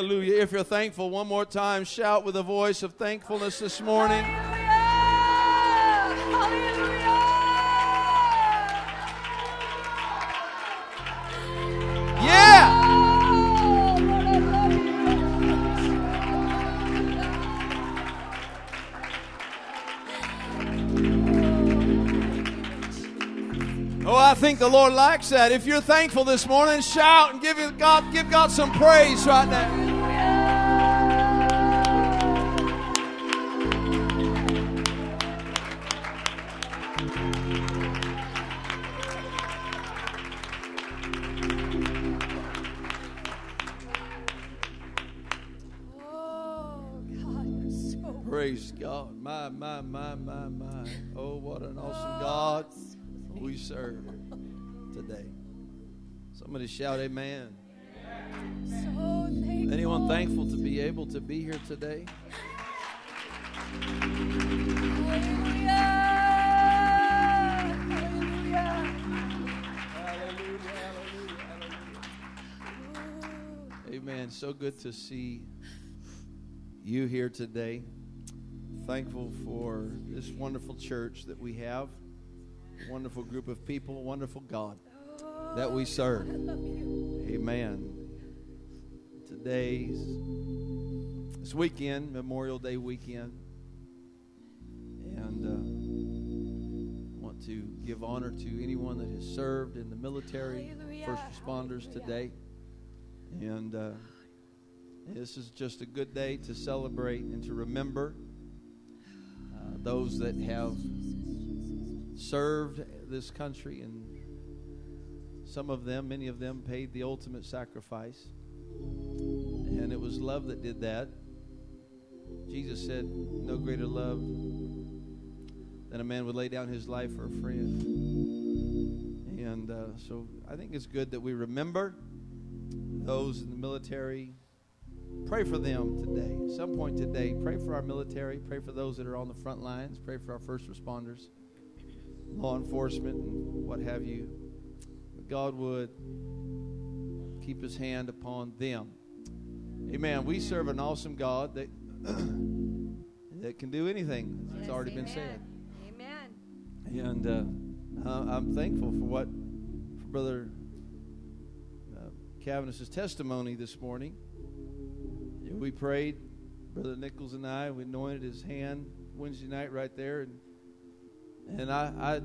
Hallelujah. If you're thankful, one more time, shout with a voice of thankfulness this morning. Hallelujah. Hallelujah. Yeah! Oh, I think the Lord likes that. If you're thankful this morning, shout and give God give God some praise right now. Serve today. Somebody shout amen. so thankful. Anyone thankful to be able to be here today? Hallelujah. Amen. So good to see you here today. Thankful for this wonderful church that we have, wonderful group of people, wonderful God that we serve. I love you. Amen. Today's this weekend, Memorial Day weekend, and uh, want to give honor to anyone that has served in the military, Hallelujah. first responders Hallelujah. today, and uh, this is just a good day to celebrate and to remember uh, those that have served this country and some of them, many of them, paid the ultimate sacrifice. And it was love that did that. Jesus said, No greater love than a man would lay down his life for a friend. And uh, so I think it's good that we remember those in the military. Pray for them today. At some point today, pray for our military. Pray for those that are on the front lines. Pray for our first responders, law enforcement, and what have you. That God would keep his hand upon them. Amen. We serve an awesome God that that can do anything. It's Yes, already been said. Amen. And uh, I'm thankful for what for Brother uh, testimony this morning. We prayed, Brother Nichols and I. We anointed his hand Wednesday night right there, and and I, I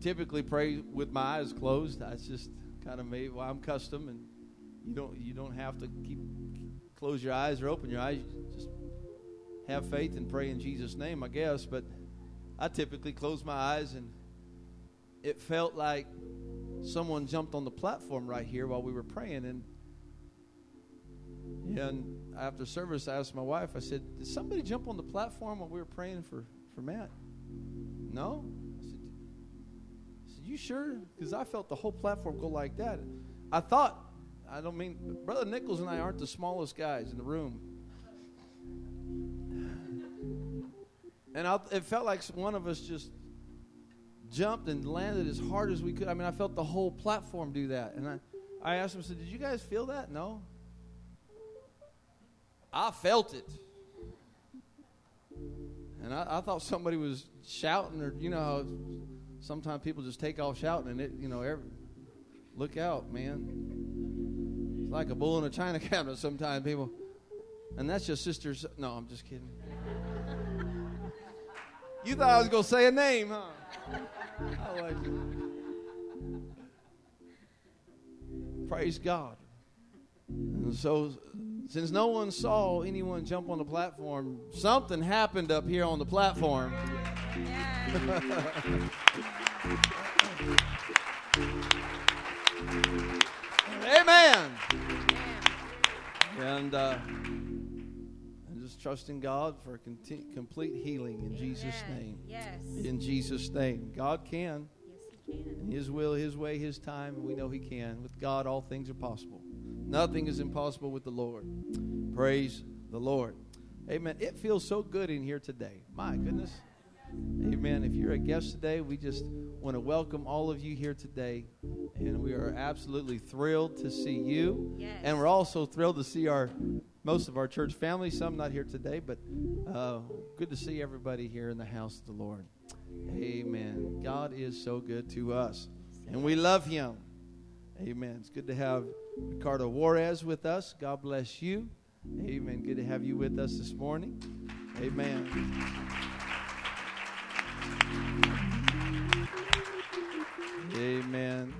typically pray with my eyes closed. That's just kind of me. Well, I'm custom, and you don't you don't have to keep close your eyes or open your eyes. You just have faith and pray in Jesus' name, I guess. But I typically close my eyes, and it felt like someone jumped on the platform right here while we were praying, and and after service, I asked my wife. I said, "Did somebody jump on the platform while we were praying for for Matt?" No. I said, I said "You sure?" Because I felt the whole platform go like that. I thought. I don't mean, Brother Nichols and I aren't the smallest guys in the room. And I, it felt like one of us just jumped and landed as hard as we could. I mean, I felt the whole platform do that. And I, I asked him, I said, Did you guys feel that? No. I felt it. And I, I thought somebody was shouting, or, you know, how sometimes people just take off shouting, and it, you know, every, look out, man. It's like a bull in a china cabinet sometimes, people. And that's just sisters. No, I'm just kidding. You thought I was going to say a name, huh? I like it. Praise God. And so, since no one saw anyone jump on the platform, something happened up here on the platform. Amen. And uh, and just trusting God for conti- complete healing in Jesus' name. Yes. In Jesus' name. God can. Yes, he can. In His will, His way, His time, and we know He can. With God, all things are possible. Nothing is impossible with the Lord. Praise the Lord. Amen. It feels so good in here today. My goodness. Amen. If you're a guest today, we just want to welcome all of you here today. And we are absolutely thrilled to see you. Yes. And we're also thrilled to see our most of our church family, some not here today, but uh, good to see everybody here in the house of the Lord. Amen. God is so good to us, and we love Him. Amen. It's good to have Ricardo Juarez with us. God bless you. Amen. Good to have you with us this morning. Amen. Amen.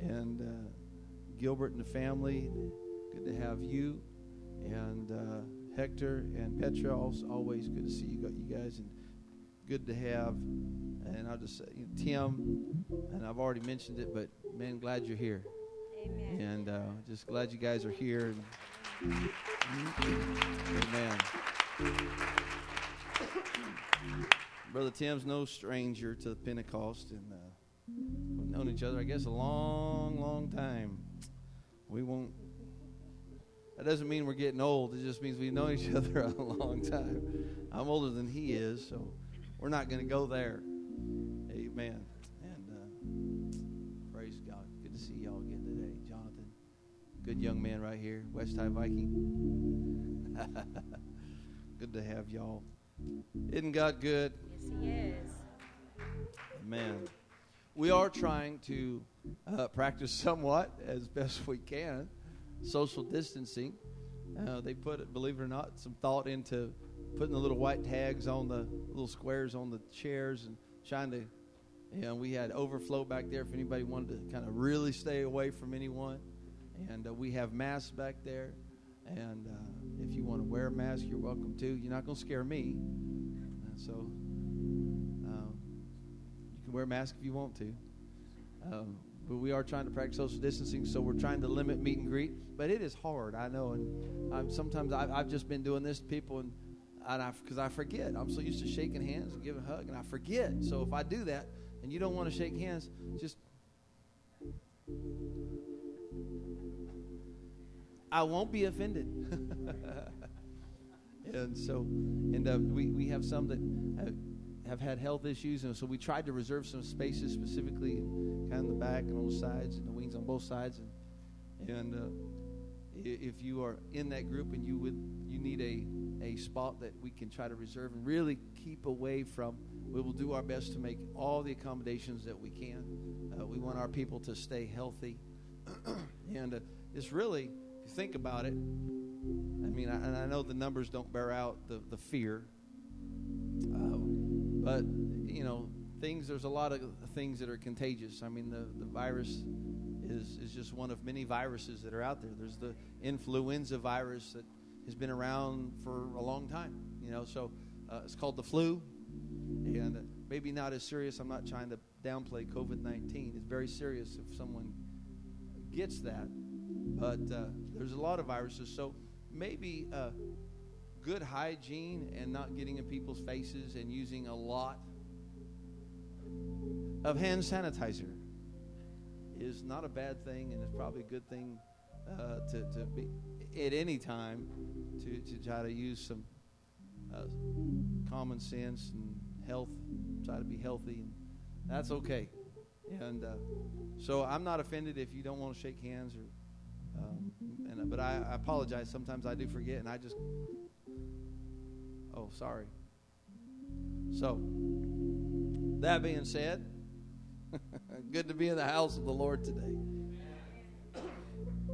And uh, Gilbert and the family, good to have you. And uh, Hector and Petra, also, always good to see you, you guys, and good to have. And I'll just say, you know, Tim, and I've already mentioned it, but man, glad you're here. Amen. And uh, just glad you guys are here. And, amen. Brother Tim's no stranger to Pentecost, and uh, we've known each other, I guess, a long, long time. We won't. That doesn't mean we're getting old. It just means we've known each other a long time. I'm older than he is, so we're not going to go there. Amen. And uh, praise God. Good to see y'all again today, Jonathan. Good young man right here, West High Viking. good to have y'all. Isn't God good? Yes, he is. Amen. We are trying to uh, practice somewhat as best we can social distancing. Uh, they put, believe it or not, some thought into putting the little white tags on the little squares on the chairs and trying to, you know, we had overflow back there if anybody wanted to kind of really stay away from anyone. And uh, we have masks back there. And uh, if you want to wear a mask, you're welcome to. You're not going to scare me. And so can wear a mask if you want to. Um, but we are trying to practice social distancing, so we're trying to limit meet and greet. But it is hard, I know. And I'm, sometimes I've, I've just been doing this to people, and and I because I forget. I'm so used to shaking hands and giving a hug, and I forget. So if I do that, and you don't want to shake hands, just I won't be offended. and so, and uh, we we have some that have, have had health issues, and so we tried to reserve some spaces specifically, kind of in the back and on the sides, and the wings on both sides, and and. Uh, if you are in that group and you would you need a a spot that we can try to reserve and really keep away from we will do our best to make all the accommodations that we can. Uh, we want our people to stay healthy. And uh, it's really if you think about it i mean I, and i know the numbers don't bear out the, the fear. Uh, but you know things there's a lot of things that are contagious i mean the, the virus is, is just one of many viruses that are out there. There's the influenza virus that has been around for a long time, you know. So uh, it's called the flu, and uh, maybe not as serious. I'm not trying to downplay COVID-19. It's very serious if someone gets that, but uh, there's a lot of viruses. So maybe uh, good hygiene and not getting in people's faces and using a lot of hand sanitizer is not a bad thing, and it's probably a good thing uh, to, to be at any time to, to try to use some uh, common sense and health, try to be healthy, and that's okay. And uh, so I'm not offended if you don't want to shake hands, or um, and but I, I apologize. Sometimes I do forget, and I just oh sorry. So that being said. Good to be in the house of the Lord today.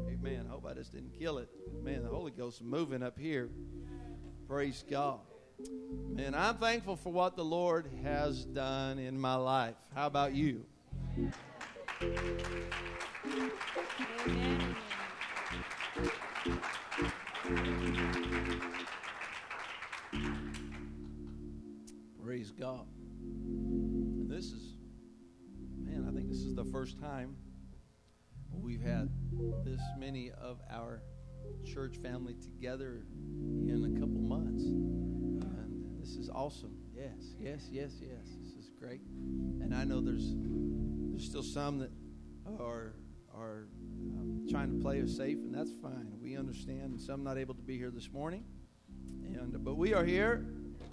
Amen. I hope I just didn't kill it. Man, the Holy Ghost is moving up here. Praise God. Man, I'm thankful for what the Lord has done in my life. How about you? Amen. Praise God. And this is, man, I think this is the first time we've had this many of our church family together in a couple months. And this is awesome. Yes, yes, yes, yes. This is great. And I know there's there's still some that are are um, trying to play us safe, and that's fine. We understand. And some not able to be here this morning, and but we are here.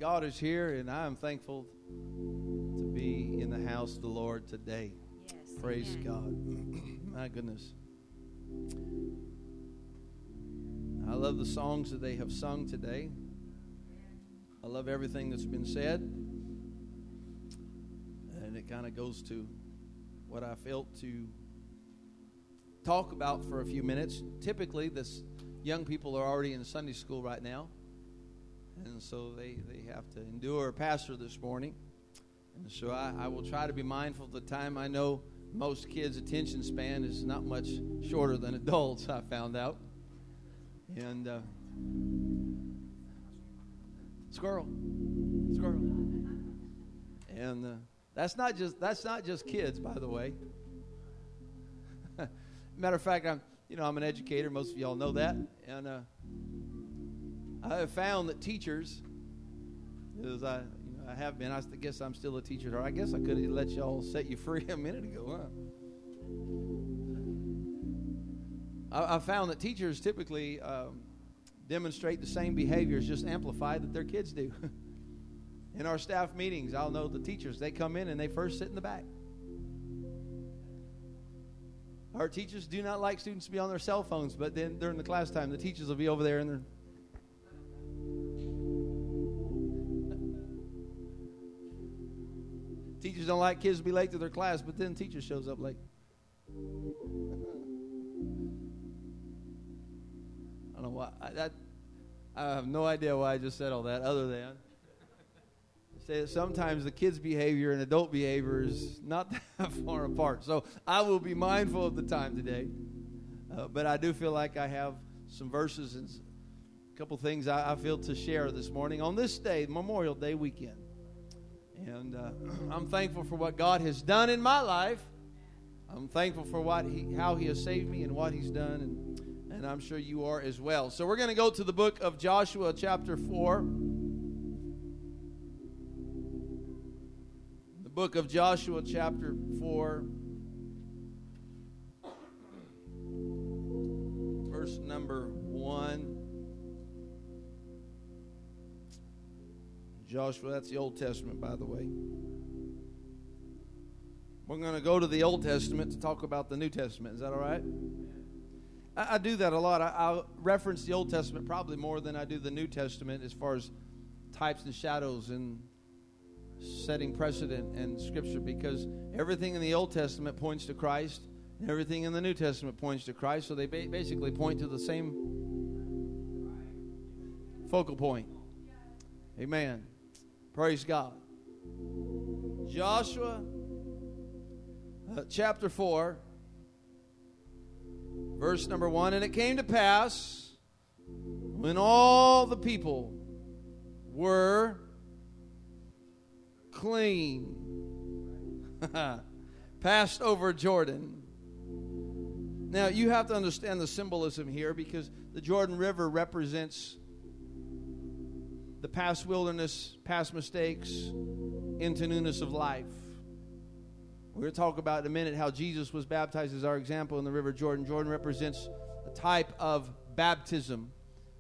God is here, and I am thankful to be in the house of the Lord today. Yes. Praise Amen. God. My goodness. I love the songs that they have sung today. I love everything that's been said. And it kind of goes to what I felt to talk about for a few minutes. Typically, this young people are already in Sunday school right now. And so they, they have to endure a pastor this morning. And so I, I will try to be mindful of the time. I know most kids' attention span is not much shorter than adults, I found out. And uh, squirrel, squirrel. And uh, that's not just that's not just kids, by the way. Matter of fact, I'm you know I'm an educator. Most of y'all know that, and uh, I have found that teachers, as I you know I have been, I guess I'm still a teacher. Or I guess I could have let y'all set you free a minute ago, huh? I, I found that teachers typically um, demonstrate the same behaviors, just amplified that their kids do. in our staff meetings, I'll know the teachers, they come in and they first sit in the back. Our teachers do not like students to be on their cell phones, but then during the class time, the teachers will be over there and they're. Teachers don't like kids to be late to their class, but then teacher shows up late. I don't know why. I, that, I have no idea why I just said all that, other than say that sometimes the kids' behavior and adult behavior is not that far apart. So I will be mindful of the time today. Uh, but I do feel like I have some verses and a couple things I, I feel to share this morning on this day, Memorial Day weekend. And uh, I'm thankful for what God has done in my life. I'm thankful for what he, how He has saved me and what He's done, and, and I'm sure you are as well. So we're going to go to the book of Joshua, chapter 4. The book of Joshua, chapter 4, verse number 1. Joshua, that's the Old Testament, by the way. We're going to go to the Old Testament to talk about the New Testament. Is that all right? I, I do that a lot. I, I'll reference the Old Testament probably more than I do the New Testament as far as types and shadows and setting precedent and Scripture because everything in the Old Testament points to Christ and everything in the New Testament points to Christ. So they ba- basically point to the same focal point. Amen. Praise God. Joshua uh, chapter 4, verse number 1. And it came to pass when all the people were clean, passed over Jordan. Now, you have to understand the symbolism here because the Jordan River represents the past wilderness, past mistakes, into newness of life. We're going to talk about in a minute how Jesus was baptized as our example in the River Jordan. Jordan represents a type of baptism.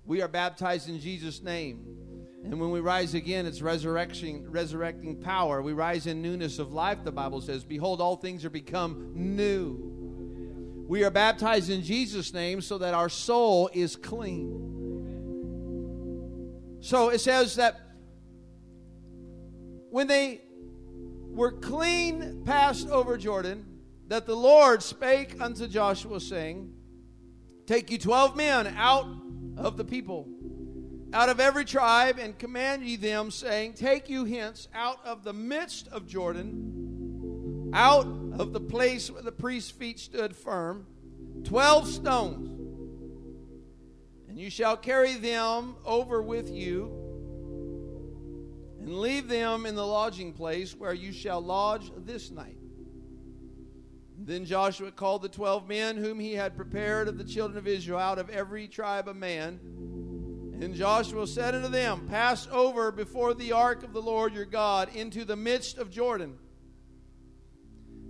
We are baptized in Jesus' name. And when we rise again, it's resurrection, resurrecting power. We rise in newness of life, the Bible says. Behold, all things are become new. We are baptized in Jesus' name so that our soul is clean. So it says that when they were clean passed over Jordan, that the Lord spake unto Joshua, saying, Take you twelve men out of the people, out of every tribe, and command ye them, saying, Take you hence out of the midst of Jordan, out of the place where the priest's feet stood firm, twelve stones and you shall carry them over with you, and leave them in the lodging place where you shall lodge this night. Then Joshua called the twelve men whom he had prepared of the children of Israel out of every tribe of man. And Joshua said unto them, Pass over before the ark of the Lord your God into the midst of Jordan.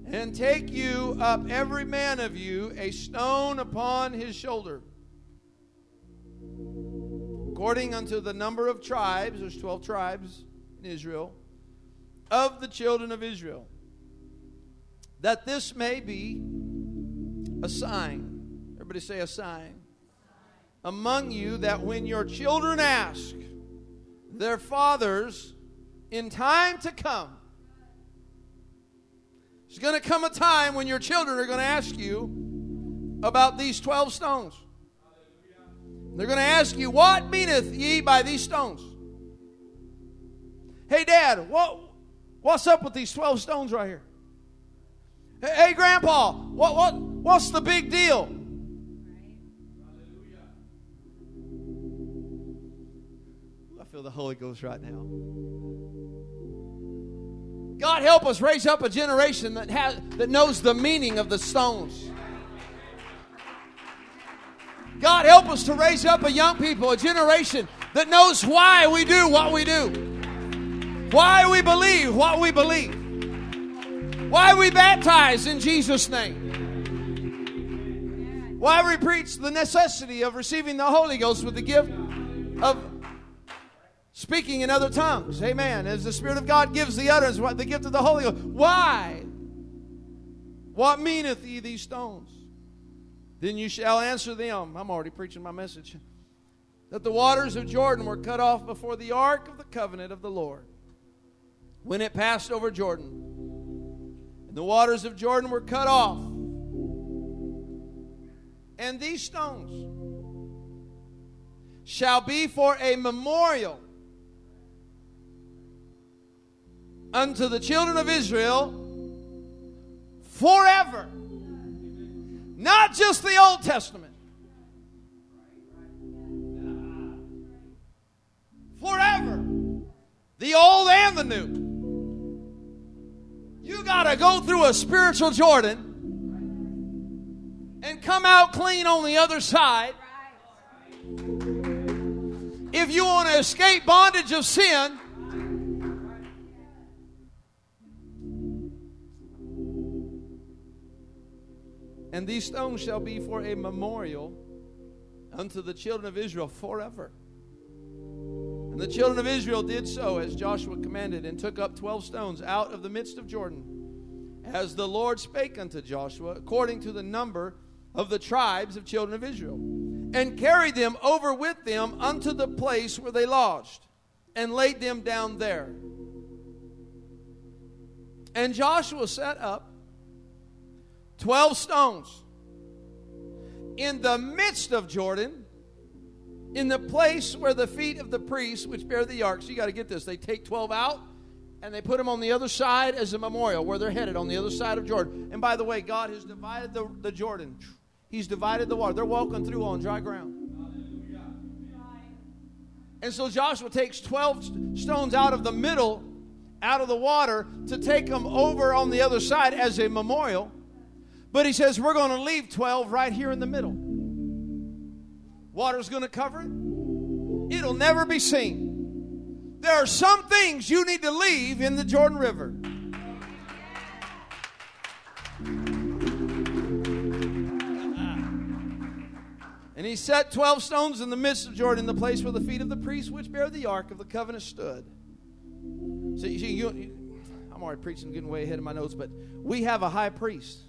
And take you up every man of you a stone upon his shoulder according unto the number of tribes, there's 12 tribes in Israel, of the children of Israel, that this may be a sign. Everybody say a sign. Among you, that when your children ask their fathers in time to come, there's going to come a time when your children are going to ask you about these 12 stones. They're going to ask you, What meaneth ye by these stones? Hey, Dad, what, what's up with these 12 stones right here? Hey, hey Grandpa, what, what, what's the big deal? I feel the Holy Ghost right now. God help us raise up a generation that has that knows the meaning of the stones. God help us to raise up a young people, a generation that knows why we do what we do. Why we believe what we believe. Why we baptize in Jesus' name. Why we preach the necessity of receiving the Holy Ghost with the gift of speaking in other tongues. Amen. As the Spirit of God gives the utterance, the gift of the Holy Ghost. Why? What meaneth ye these stones? Then you shall answer them. I'm already preaching my message. That the waters of Jordan were cut off before the ark of the covenant of the Lord. When it passed over Jordan. And the waters of Jordan were cut off. And these stones shall be for a memorial unto the children of Israel forever. Not just the Old Testament. Forever. The old and the new. You got to go through a spiritual Jordan and come out clean on the other side. If you want to escape bondage of sin, And these stones shall be for a memorial unto the children of Israel forever. And the children of Israel did so as Joshua commanded, and took up twelve stones out of the midst of Jordan, as the Lord spake unto Joshua, according to the number of the tribes of children of Israel, and carried them over with them unto the place where they lodged, and laid them down there. And Joshua set up 12 stones in the midst of Jordan, in the place where the feet of the priests which bear the ark. So you got to get this. They take 12 out and they put them on the other side as a memorial where they're headed on the other side of Jordan. And by the way, God has divided the, the Jordan, He's divided the water. They're walking through on dry ground. And so Joshua takes 12 stones out of the middle, out of the water, to take them over on the other side as a memorial. But he says, we're going to leave 12 right here in the middle. Water's going to cover it, it'll never be seen. There are some things you need to leave in the Jordan River. Ah. And he set 12 stones in the midst of Jordan, the place where the feet of the priests which bear the ark of the covenant stood. You, see, you, I'm already preaching, getting way ahead of my notes, but we have a high priest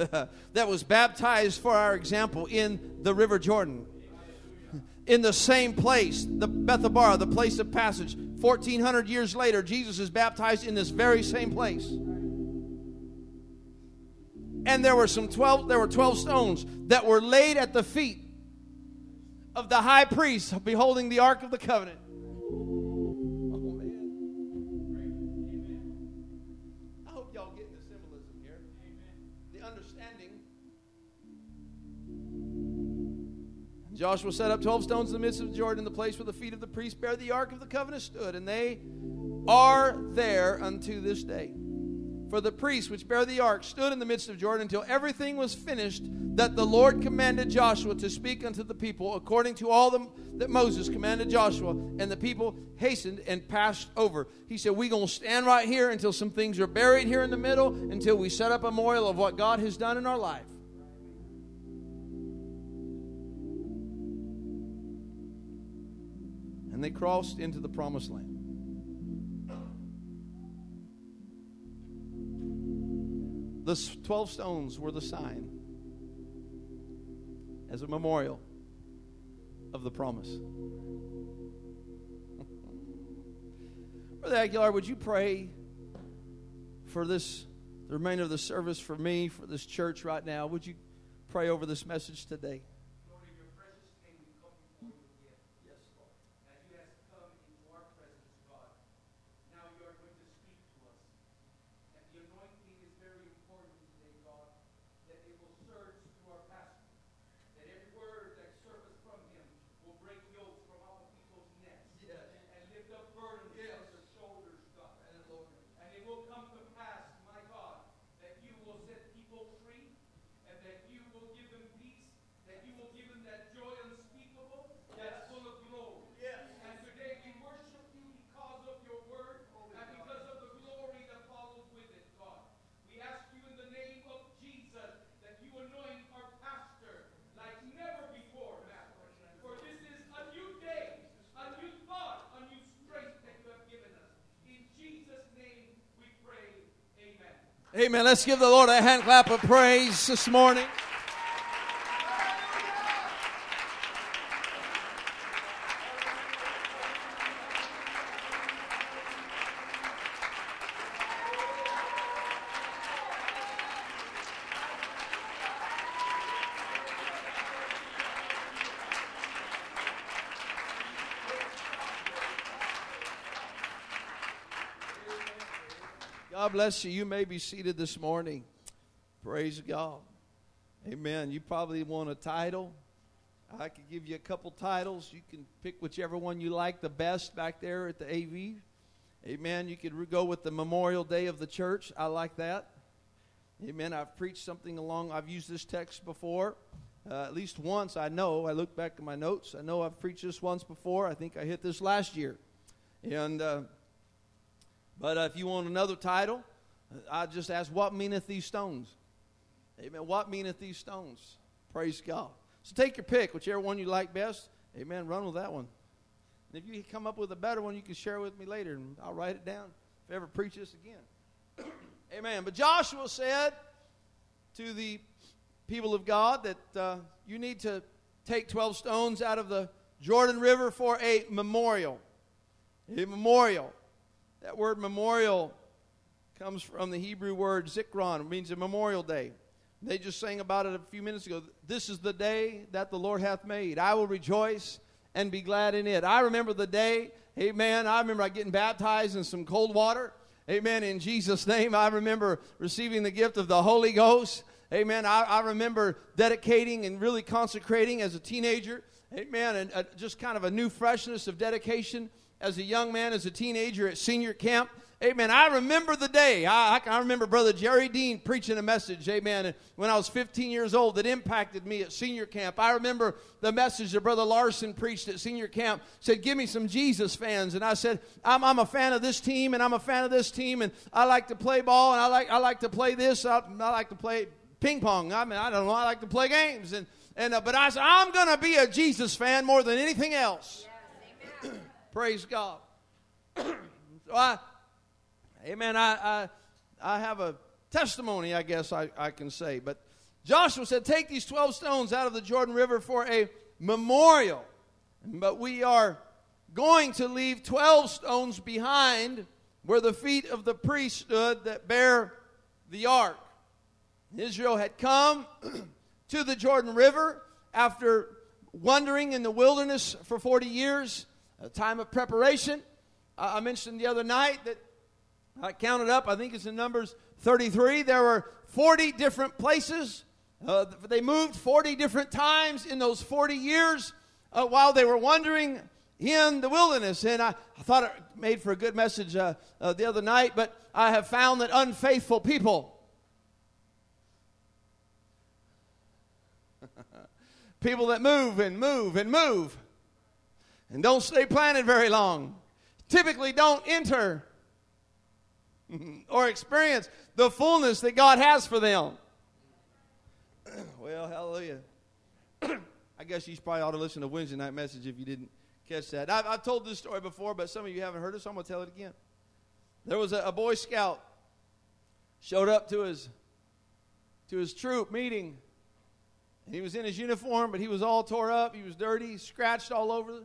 that was baptized for our example in the River Jordan. In the same place, the Bethabara, the place of passage. 1400 years later, Jesus is baptized in this very same place. And there were some 12 there were 12 stones that were laid at the feet of the high priest beholding the ark of the covenant. Joshua set up 12 stones in the midst of Jordan, the place where the feet of the priests bear the ark of the covenant stood, and they are there unto this day. For the priests which bear the ark stood in the midst of Jordan until everything was finished that the Lord commanded Joshua to speak unto the people, according to all them that Moses commanded Joshua. And the people hastened and passed over. He said, We're going to stand right here until some things are buried here in the middle, until we set up a memorial of what God has done in our life. and they crossed into the promised land. The 12 stones were the sign as a memorial of the promise. Brother Aguilar, would you pray for this, the remainder of the service for me, for this church right now? Would you pray over this message today? Amen. Let's give the Lord a hand clap of praise this morning. God bless you. You may be seated this morning. Praise God. Amen. You probably want a title. I could give you a couple titles. You can pick whichever one you like the best back there at the AV. Amen. You could go with the Memorial Day of the church. I like that. Amen. I've preached something along, I've used this text before. Uh, at least once, I know. I look back at my notes. I know I've preached this once before. I think I hit this last year. And, uh, but uh, if you want another title, I just ask, What meaneth these stones? Amen. What meaneth these stones? Praise God. So take your pick, whichever one you like best. Amen. Run with that one. And if you come up with a better one, you can share it with me later, and I'll write it down if I ever preach this again. Amen. But Joshua said to the people of God that uh, you need to take 12 stones out of the Jordan River for a memorial. A memorial. That word memorial comes from the Hebrew word zikron, means a memorial day. They just sang about it a few minutes ago. This is the day that the Lord hath made. I will rejoice and be glad in it. I remember the day, amen. I remember getting baptized in some cold water. Amen. In Jesus' name, I remember receiving the gift of the Holy Ghost. Amen. I, I remember dedicating and really consecrating as a teenager. Amen. And uh, just kind of a new freshness of dedication as a young man, as a teenager at senior camp. Amen. I remember the day. I, I, remember Brother Jerry Dean preaching a message, amen, when I was 15 years old that impacted me at senior camp. I remember the message that Brother Larson preached at senior camp, said, Give me some Jesus fans. And I said, I'm, I'm a fan of this team, and I'm a fan of this team, and I like to play ball, and I like, I like to play this, I, I like to play ping pong. I mean, I don't know, I like to play games. And, and uh, But I said, I'm going to be a Jesus fan more than anything else. Praise God. so I, amen, I, I, I have a testimony, I guess I, I can say. But Joshua said, Take these 12 stones out of the Jordan River for a memorial. But we are going to leave 12 stones behind where the feet of the priests stood that bear the ark. Israel had come to the Jordan River after wandering in the wilderness for 40 years, a time of preparation. I I mentioned the other night that I counted up, I think it's in Numbers 33. There were 40 different places. Uh, they moved 40 different times in those 40 years uh, while they were wandering in the wilderness. And I, I thought it made for a good message uh, uh, the other night, but I have found that unfaithful people, people that move and move and move and don't stay planted very long, typically don't enter or experience the fullness that God has for them. well, hallelujah. I guess you probably ought to listen to Wednesday night message if you didn't catch that. I've, I've told this story before, but some of you haven't heard it, so I'm going to tell it again. There was a, a Boy Scout showed up to his to his troop meeting. And he was in his uniform, but he was all tore up. He was dirty, scratched all over.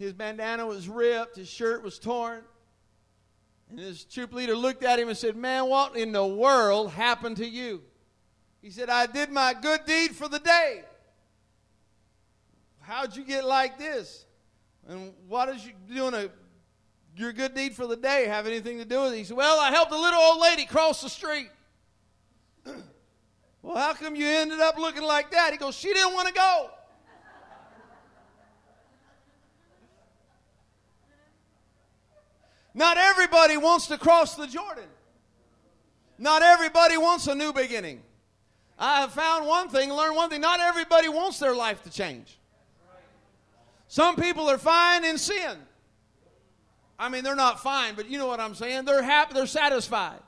His bandana was ripped, his shirt was torn. And his troop leader looked at him and said, Man, what in the world happened to you? He said, I did my good deed for the day. How'd you get like this? And what is you doing a your good deed for the day have anything to do with it? He said, Well, I helped a little old lady cross the street. well, how come you ended up looking like that? He goes, She didn't want to go. Not everybody wants to cross the Jordan. Not everybody wants a new beginning. I have found one thing, learned one thing. Not everybody wants their life to change. Some people are fine in sin. I mean, they're not fine, but you know what I'm saying. They're happy. They're satisfied,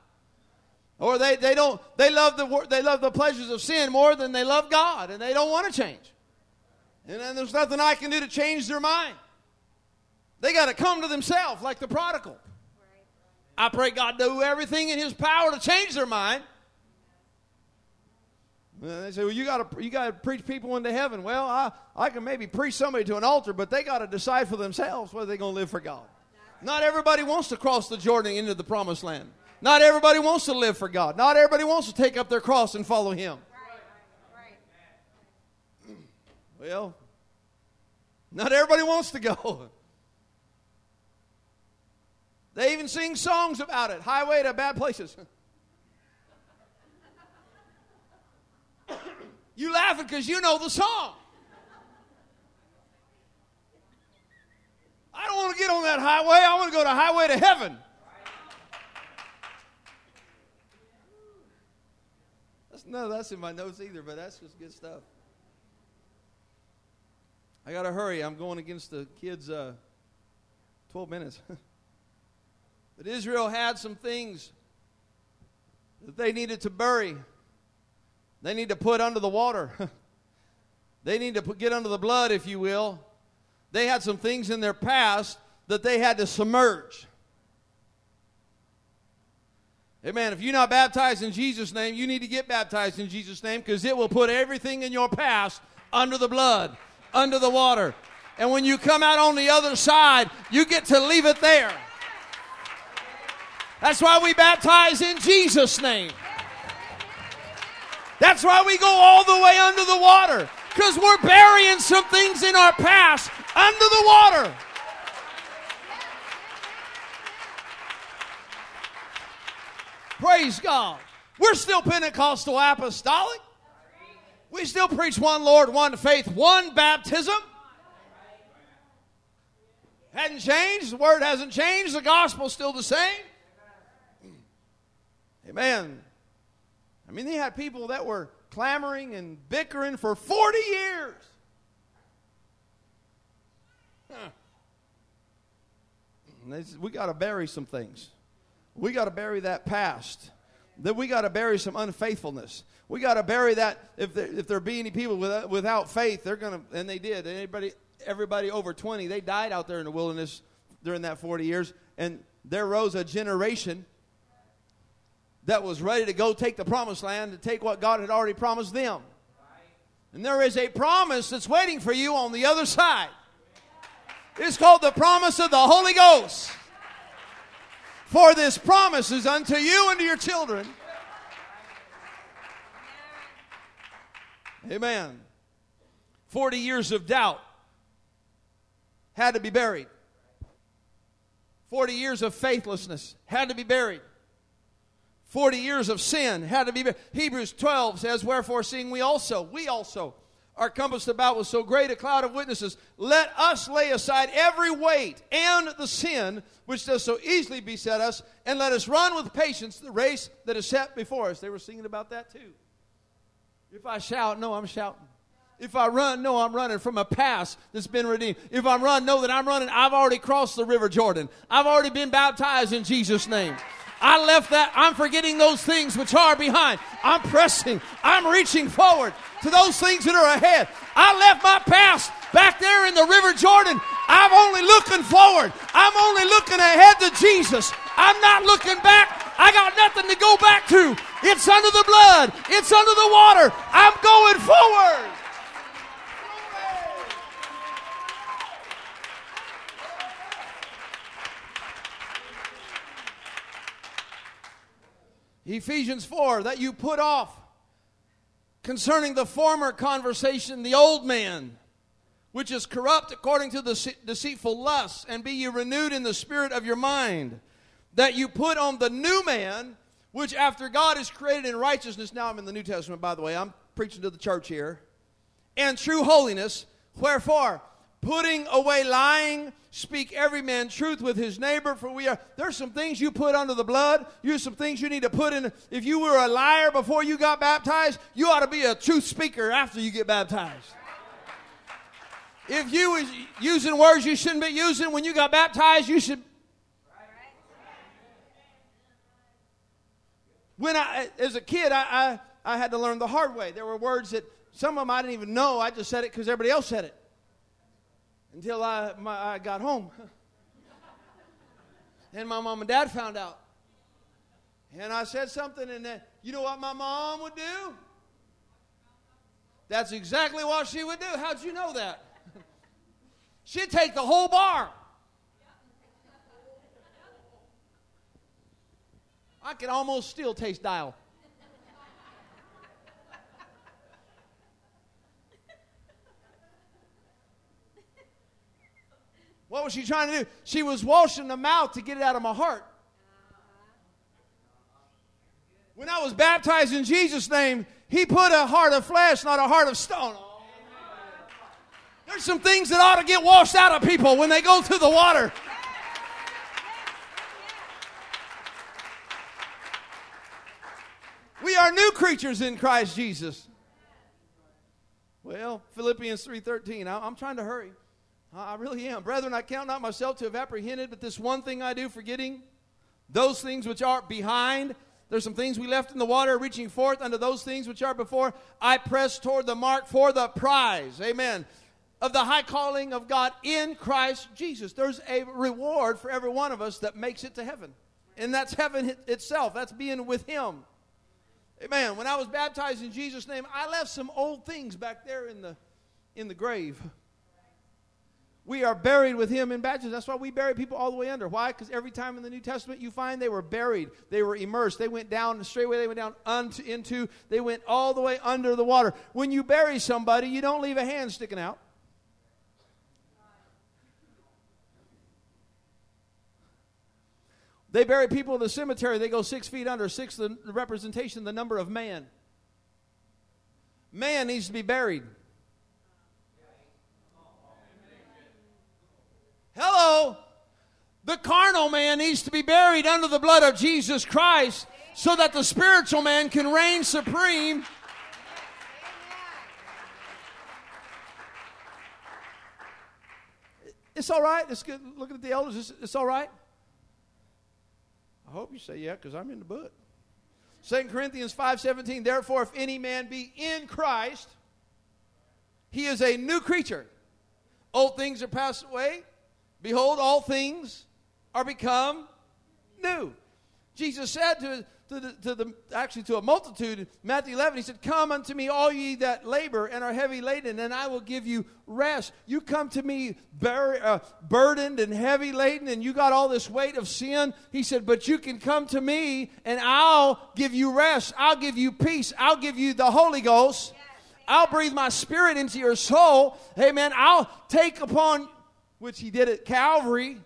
or they, they don't. They love the they love the pleasures of sin more than they love God, and they don't want to change. And then there's nothing I can do to change their mind. They got to come to themselves like the prodigal. I pray God do everything in His power to change their mind. And they say, "Well, you got to you got to preach people into heaven." Well, I I can maybe preach somebody to an altar, but they got to decide for themselves whether they're going to live for God. Not everybody wants to cross the Jordan into the promised land. Not everybody wants to live for God. Not everybody wants to take up their cross and follow Him. Well, not everybody wants to go. They even sing songs about it Highway to Bad Places. you laughing because you know the song. I don't want to get on that highway. I want to go to highway to heaven. That's, no, that's in my notes either, but that's just good stuff. I got to hurry. I'm going against the kids' uh, 12 minutes. but Israel had some things that they needed to bury. They need to put under the water. they need to put, get under the blood, if you will they had some things in their past that they had to submerge. Amen. If you're not baptized in Jesus' name, you need to get baptized in Jesus' name because it will put everything in your past under the blood, under the water. And when you come out on the other side, you get to leave it there. That's why we baptize in Jesus' name. That's why we go all the way under the water because we're burying some things in our past under the water. Praise God. We're still Pentecostal apostolic. We still preach one Lord, one faith, one baptism. Hadn't changed. The word hasn't changed. The gospel's still the same. Amen. I mean, they had people that were clamoring and bickering for 40 years. Said, we got to bury some things. We got to bury that past. Then we got to bury some unfaithfulness. We got to bury that. If there, if there be any people without, without faith, they're to, and they did. Anybody, everybody over 20, they died out there in the wilderness during that 40 years. And there rose a generation that was ready to go take the promised land, to take what God had already promised them. And there is a promise that's waiting for you on the other side. It's called the promise of the Holy Ghost. For this promise is unto you and to your children. Amen. 40 years of doubt had to be buried. 40 years of faithlessness had to be buried. 40 years of sin had to be. Hebrews 12 says, Wherefore, seeing we also, we also, are compassed about with so great a cloud of witnesses, let us lay aside every weight and the sin which does so easily beset us, and let us run with patience the race that is set before us. They were singing about that too. If I shout, no, I'm shouting. If I run, no, I'm running from a past that's been redeemed. If I run, know that I'm running. I've already crossed the river Jordan. I've already been baptized in Jesus' name. I left that. I'm forgetting those things which are behind. I'm pressing. I'm reaching forward to those things that are ahead. I left my past back there in the River Jordan. I'm only looking forward. I'm only looking ahead to Jesus. I'm not looking back. I got nothing to go back to. It's under the blood, it's under the water. I'm going forward. Ephesians 4 that you put off concerning the former conversation, the old man, which is corrupt according to the deceitful lusts, and be ye renewed in the spirit of your mind, that you put on the new man, which after God is created in righteousness. Now I'm in the New Testament, by the way. I'm preaching to the church here. And true holiness. Wherefore, putting away lying, speak every man truth with his neighbor, for we are. There's some things you put under the blood. There's some things you need to put in. If you were a liar before you got baptized, you ought to be a truth speaker after you get baptized. If you was using words you shouldn't be using when you got baptized, you should. When I, as a kid, I, I, I had to learn the hard way. There were words that some of them I didn't even know. I just said it because everybody else said it until I, my, I got home. and my mom and dad found out. And I said something, and then, you know what my mom would do? That's exactly what she would do. How'd you know that? She'd take the whole bar. I could almost still taste dial. What was she trying to do? She was washing the mouth to get it out of my heart. When I was baptized in Jesus' name, He put a heart of flesh, not a heart of stone. There's some things that ought to get washed out of people when they go through the water. We are new creatures in Christ Jesus. Well, Philippians 3:13. I'm trying to hurry. I really am. Brethren, I count not myself to have apprehended, but this one thing I do, forgetting those things which are behind. There's some things we left in the water, reaching forth unto those things which are before. I press toward the mark for the prize. Amen. Of the high calling of God in Christ Jesus. There's a reward for every one of us that makes it to heaven. And that's heaven itself. That's being with Him. Amen. When I was baptized in Jesus' name, I left some old things back there in the in the grave. We are buried with him in baptism. That's why we bury people all the way under. Why? Because every time in the New Testament you find they were buried, they were immersed, they went down straight away, they went down unto, into, they went all the way under the water. When you bury somebody, you don't leave a hand sticking out. They bury people in the cemetery, they go six feet under, six the representation, the number of man. Man needs to be buried. Hello. The carnal man needs to be buried under the blood of Jesus Christ so that the spiritual man can reign supreme. It's all right. It's good. Looking at the elders, it's, it's all right. I hope you say yeah, because I'm in the book. 2 Corinthians 5:17. Therefore, if any man be in Christ, he is a new creature. Old things are passed away Behold, all things are become new. Jesus said to, to, the, to the actually to a multitude, Matthew 11, he said, Come unto me, all ye that labor and are heavy laden, and I will give you rest. You come to me bur- uh, burdened and heavy laden, and you got all this weight of sin. He said, But you can come to me, and I'll give you rest. I'll give you peace. I'll give you the Holy Ghost. I'll breathe my spirit into your soul. Amen. I'll take upon which he did at Calvary.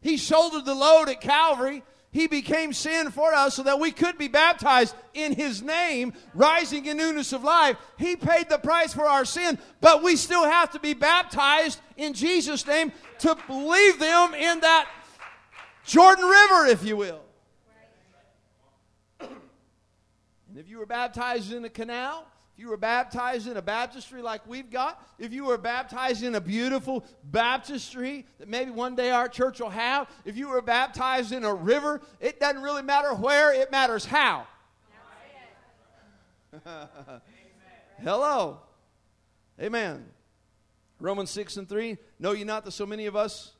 He shouldered the load at Calvary. He became sin for us so that we could be baptized in His name, rising in newness of life. He paid the price for our sin, but we still have to be baptized in Jesus' name to believe them in that Jordan River, if you will. And if you were baptized in a canal, if you were baptized in a baptistry like we've got, if you were baptized in a beautiful baptistry that maybe one day our church will have, if you were baptized in a river, it doesn't really matter where, it matters how. Hello. Amen. Romans 6 and 3 Know ye not that so many of us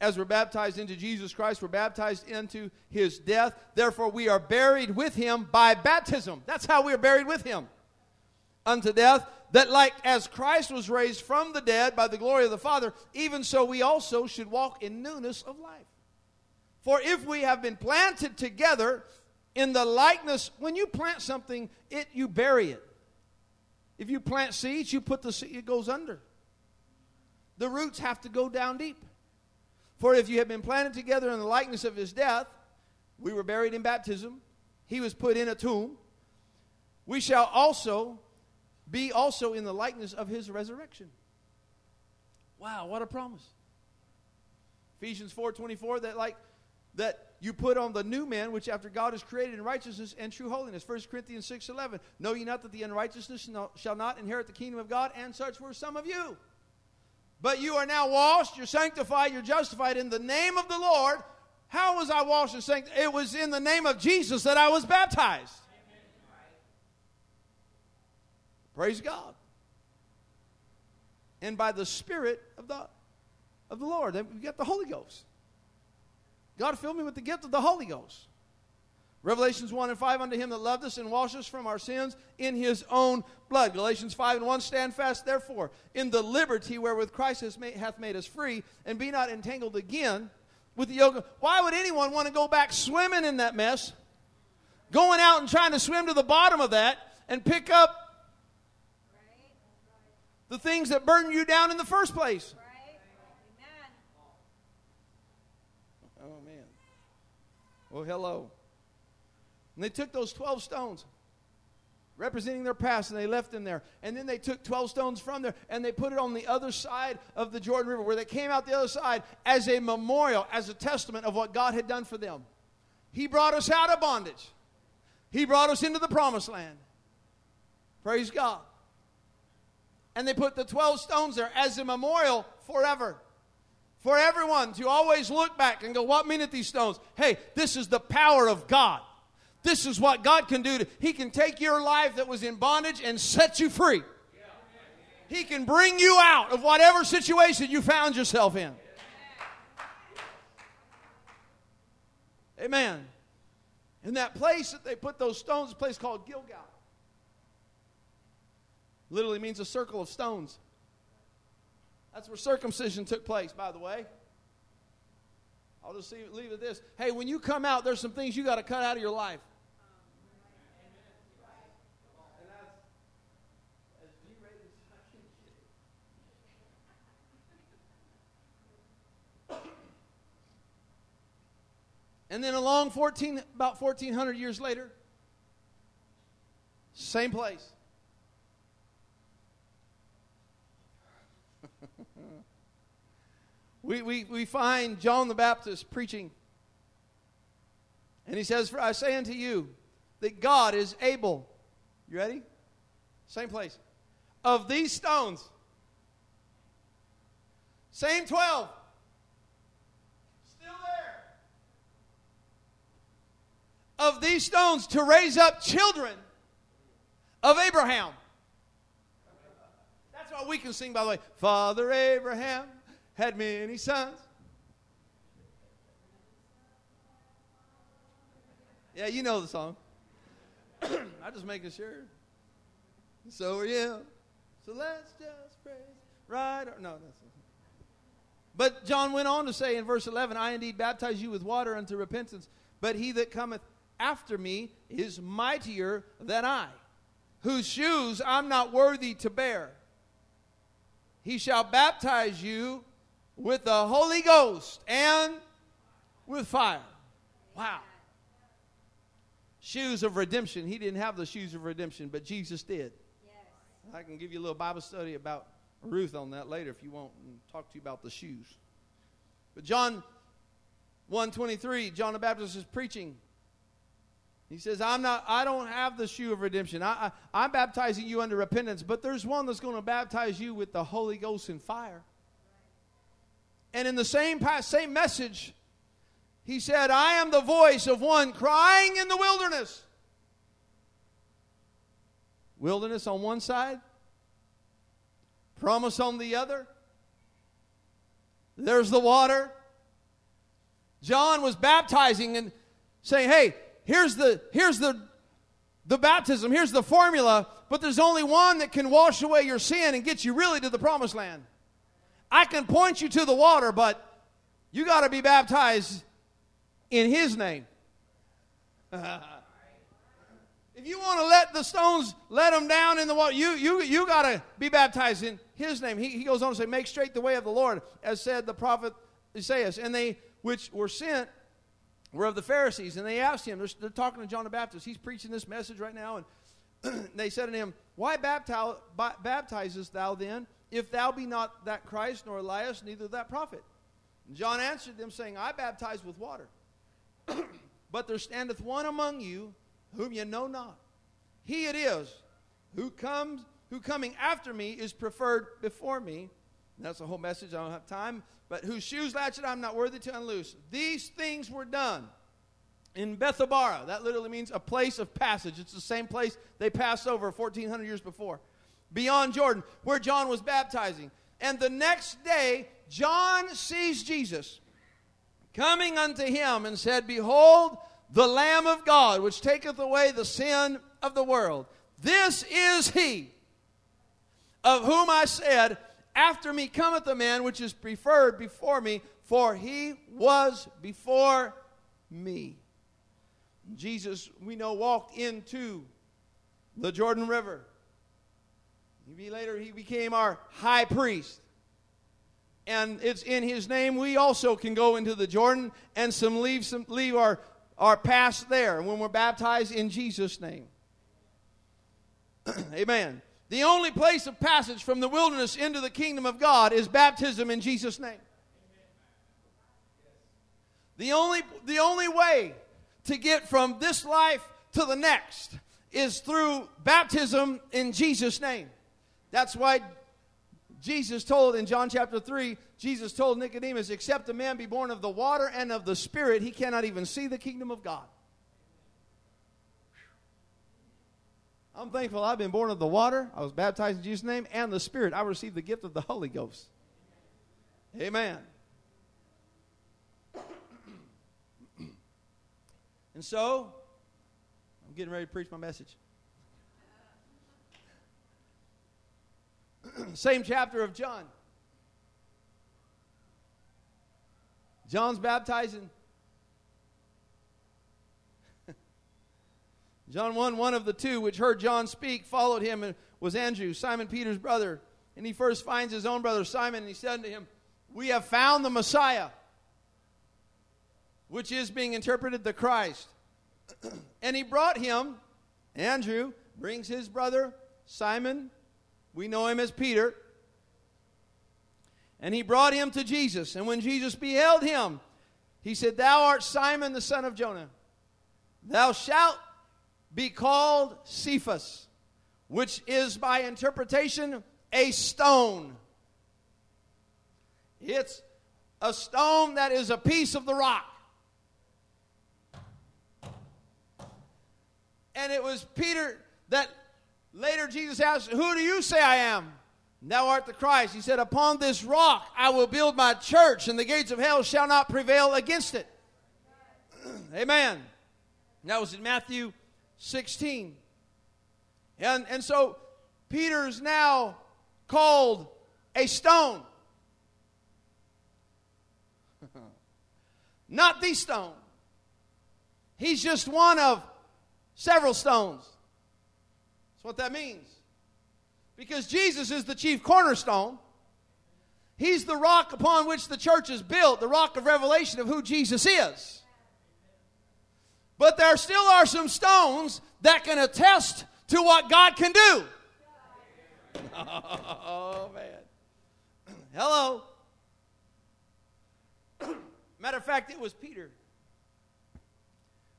as we're baptized into Jesus Christ, we're baptized into his death. Therefore, we are buried with him by baptism. That's how we are buried with him unto death. That, like as Christ was raised from the dead by the glory of the Father, even so we also should walk in newness of life. For if we have been planted together in the likeness, when you plant something, it you bury it. If you plant seeds, you put the seed, it goes under. The roots have to go down deep. For if you have been planted together in the likeness of his death, we were buried in baptism, he was put in a tomb, we shall also be also in the likeness of his resurrection. Wow, what a promise. Ephesians 4:24 that like that you put on the new man which after God is created in righteousness and true holiness. 1 Corinthians 6:11 Know ye not that the unrighteousness shall not inherit the kingdom of God and such were some of you. But you are now washed, you're sanctified, you're justified in the name of the Lord. How was I washed and sanctified? It was in the name of Jesus that I was baptized. Praise God. And by the Spirit of the, of the Lord. we get the Holy Ghost. God filled me with the gift of the Holy Ghost. Revelations 1 and 5 unto him that loved us and washed us from our sins in his own blood. Galatians 5 and 1 stand fast therefore in the liberty wherewith Christ has made, hath made us free and be not entangled again with the yoke. Why would anyone want to go back swimming in that mess? Going out and trying to swim to the bottom of that and pick up the things that burden you down in the first place. Oh, man. Well, hello. And they took those 12 stones representing their past and they left them there. And then they took 12 stones from there and they put it on the other side of the Jordan River where they came out the other side as a memorial, as a testament of what God had done for them. He brought us out of bondage, He brought us into the promised land. Praise God. And they put the 12 stones there as a memorial forever. For everyone to always look back and go, What meaneth these stones? Hey, this is the power of God. This is what God can do. To, he can take your life that was in bondage and set you free. He can bring you out of whatever situation you found yourself in. Amen. In that place that they put those stones, a place called Gilgal. Literally means a circle of stones. That's where circumcision took place, by the way. I'll just leave it this. Hey, when you come out, there's some things you got to cut out of your life. And then along 14, about 1400 years later, same place. We, we, we find John the Baptist preaching. And he says, For I say unto you that God is able. You ready? Same place. Of these stones. Same 12. Still there. Of these stones to raise up children of Abraham. That's what we can sing, by the way. Father Abraham had many sons. Yeah, you know the song. I'm just making sure. So are you. So let's just praise. Right? Or, no, that's But John went on to say in verse 11, I indeed baptize you with water unto repentance, but he that cometh after me is mightier than I, whose shoes I'm not worthy to bear. He shall baptize you with the Holy Ghost and with fire. Wow. Shoes of redemption. He didn't have the shoes of redemption, but Jesus did. Yes. I can give you a little Bible study about Ruth on that later if you want and talk to you about the shoes. But John 123, John the Baptist is preaching. He says, I'm not, I don't have the shoe of redemption. I, I, I'm baptizing you under repentance, but there's one that's going to baptize you with the Holy Ghost and fire. And in the same, same message, he said, I am the voice of one crying in the wilderness. Wilderness on one side, promise on the other. There's the water, John was baptizing and saying, "Hey, here's the here's the the baptism, here's the formula, but there's only one that can wash away your sin and get you really to the promised land. I can point you to the water, but you got to be baptized in his name." If you want to let the stones let them down in the water, you, you, you got to be baptized in his name. He, he goes on to say, Make straight the way of the Lord, as said the prophet Isaiah. And they which were sent were of the Pharisees. And they asked him, they're, they're talking to John the Baptist. He's preaching this message right now. And they said to him, Why baptize, baptizest thou then, if thou be not that Christ, nor Elias, neither that prophet? And John answered them, saying, I baptize with water. but there standeth one among you whom ye know not. He it is who comes who coming after me is preferred before me. And that's the whole message. I don't have time. But whose shoes latchet I'm not worthy to unloose. These things were done in Bethabara. That literally means a place of passage. It's the same place they passed over 1,400 years before. Beyond Jordan, where John was baptizing. And the next day, John sees Jesus coming unto him and said, Behold, the Lamb of God, which taketh away the sin of the world. This is he of whom I said, After me cometh a man which is preferred before me, for he was before me. Jesus, we know, walked into the Jordan River. He later he became our high priest. And it's in his name we also can go into the Jordan and some leave some leave our are passed there when we're baptized in Jesus' name. Amen. The only place of passage from the wilderness into the kingdom of God is baptism in Jesus' name. The only, the only way to get from this life to the next is through baptism in Jesus' name. That's why Jesus told in John chapter 3, Jesus told Nicodemus, except a man be born of the water and of the Spirit, he cannot even see the kingdom of God. I'm thankful I've been born of the water. I was baptized in Jesus' name and the Spirit. I received the gift of the Holy Ghost. Amen. and so, I'm getting ready to preach my message. Same chapter of John. John's baptizing. John 1 one of the two which heard John speak followed him and was Andrew, Simon Peter's brother. And he first finds his own brother Simon, and he said to him, We have found the Messiah, which is being interpreted the Christ. and he brought him, Andrew brings his brother Simon, we know him as Peter. And he brought him to Jesus. And when Jesus beheld him, he said, Thou art Simon the son of Jonah. Thou shalt be called Cephas, which is by interpretation a stone. It's a stone that is a piece of the rock. And it was Peter that Later, Jesus asked, Who do you say I am? Thou art the Christ. He said, Upon this rock I will build my church, and the gates of hell shall not prevail against it. Amen. That was in Matthew 16. And, and so Peter's now called a stone. Not the stone. He's just one of several stones. That's what that means. Because Jesus is the chief cornerstone. He's the rock upon which the church is built, the rock of revelation of who Jesus is. But there still are some stones that can attest to what God can do. Oh, man. Hello. Matter of fact, it was Peter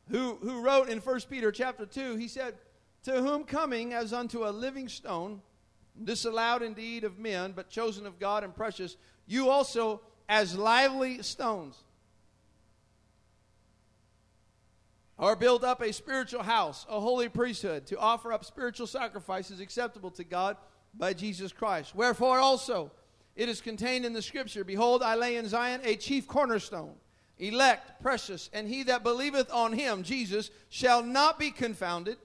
who, who wrote in 1 Peter chapter 2, he said, to whom coming as unto a living stone, disallowed indeed of men, but chosen of God and precious, you also as lively stones are built up a spiritual house, a holy priesthood, to offer up spiritual sacrifices acceptable to God by Jesus Christ. Wherefore also it is contained in the scripture Behold, I lay in Zion a chief cornerstone elect, precious, and he that believeth on him, Jesus, shall not be confounded.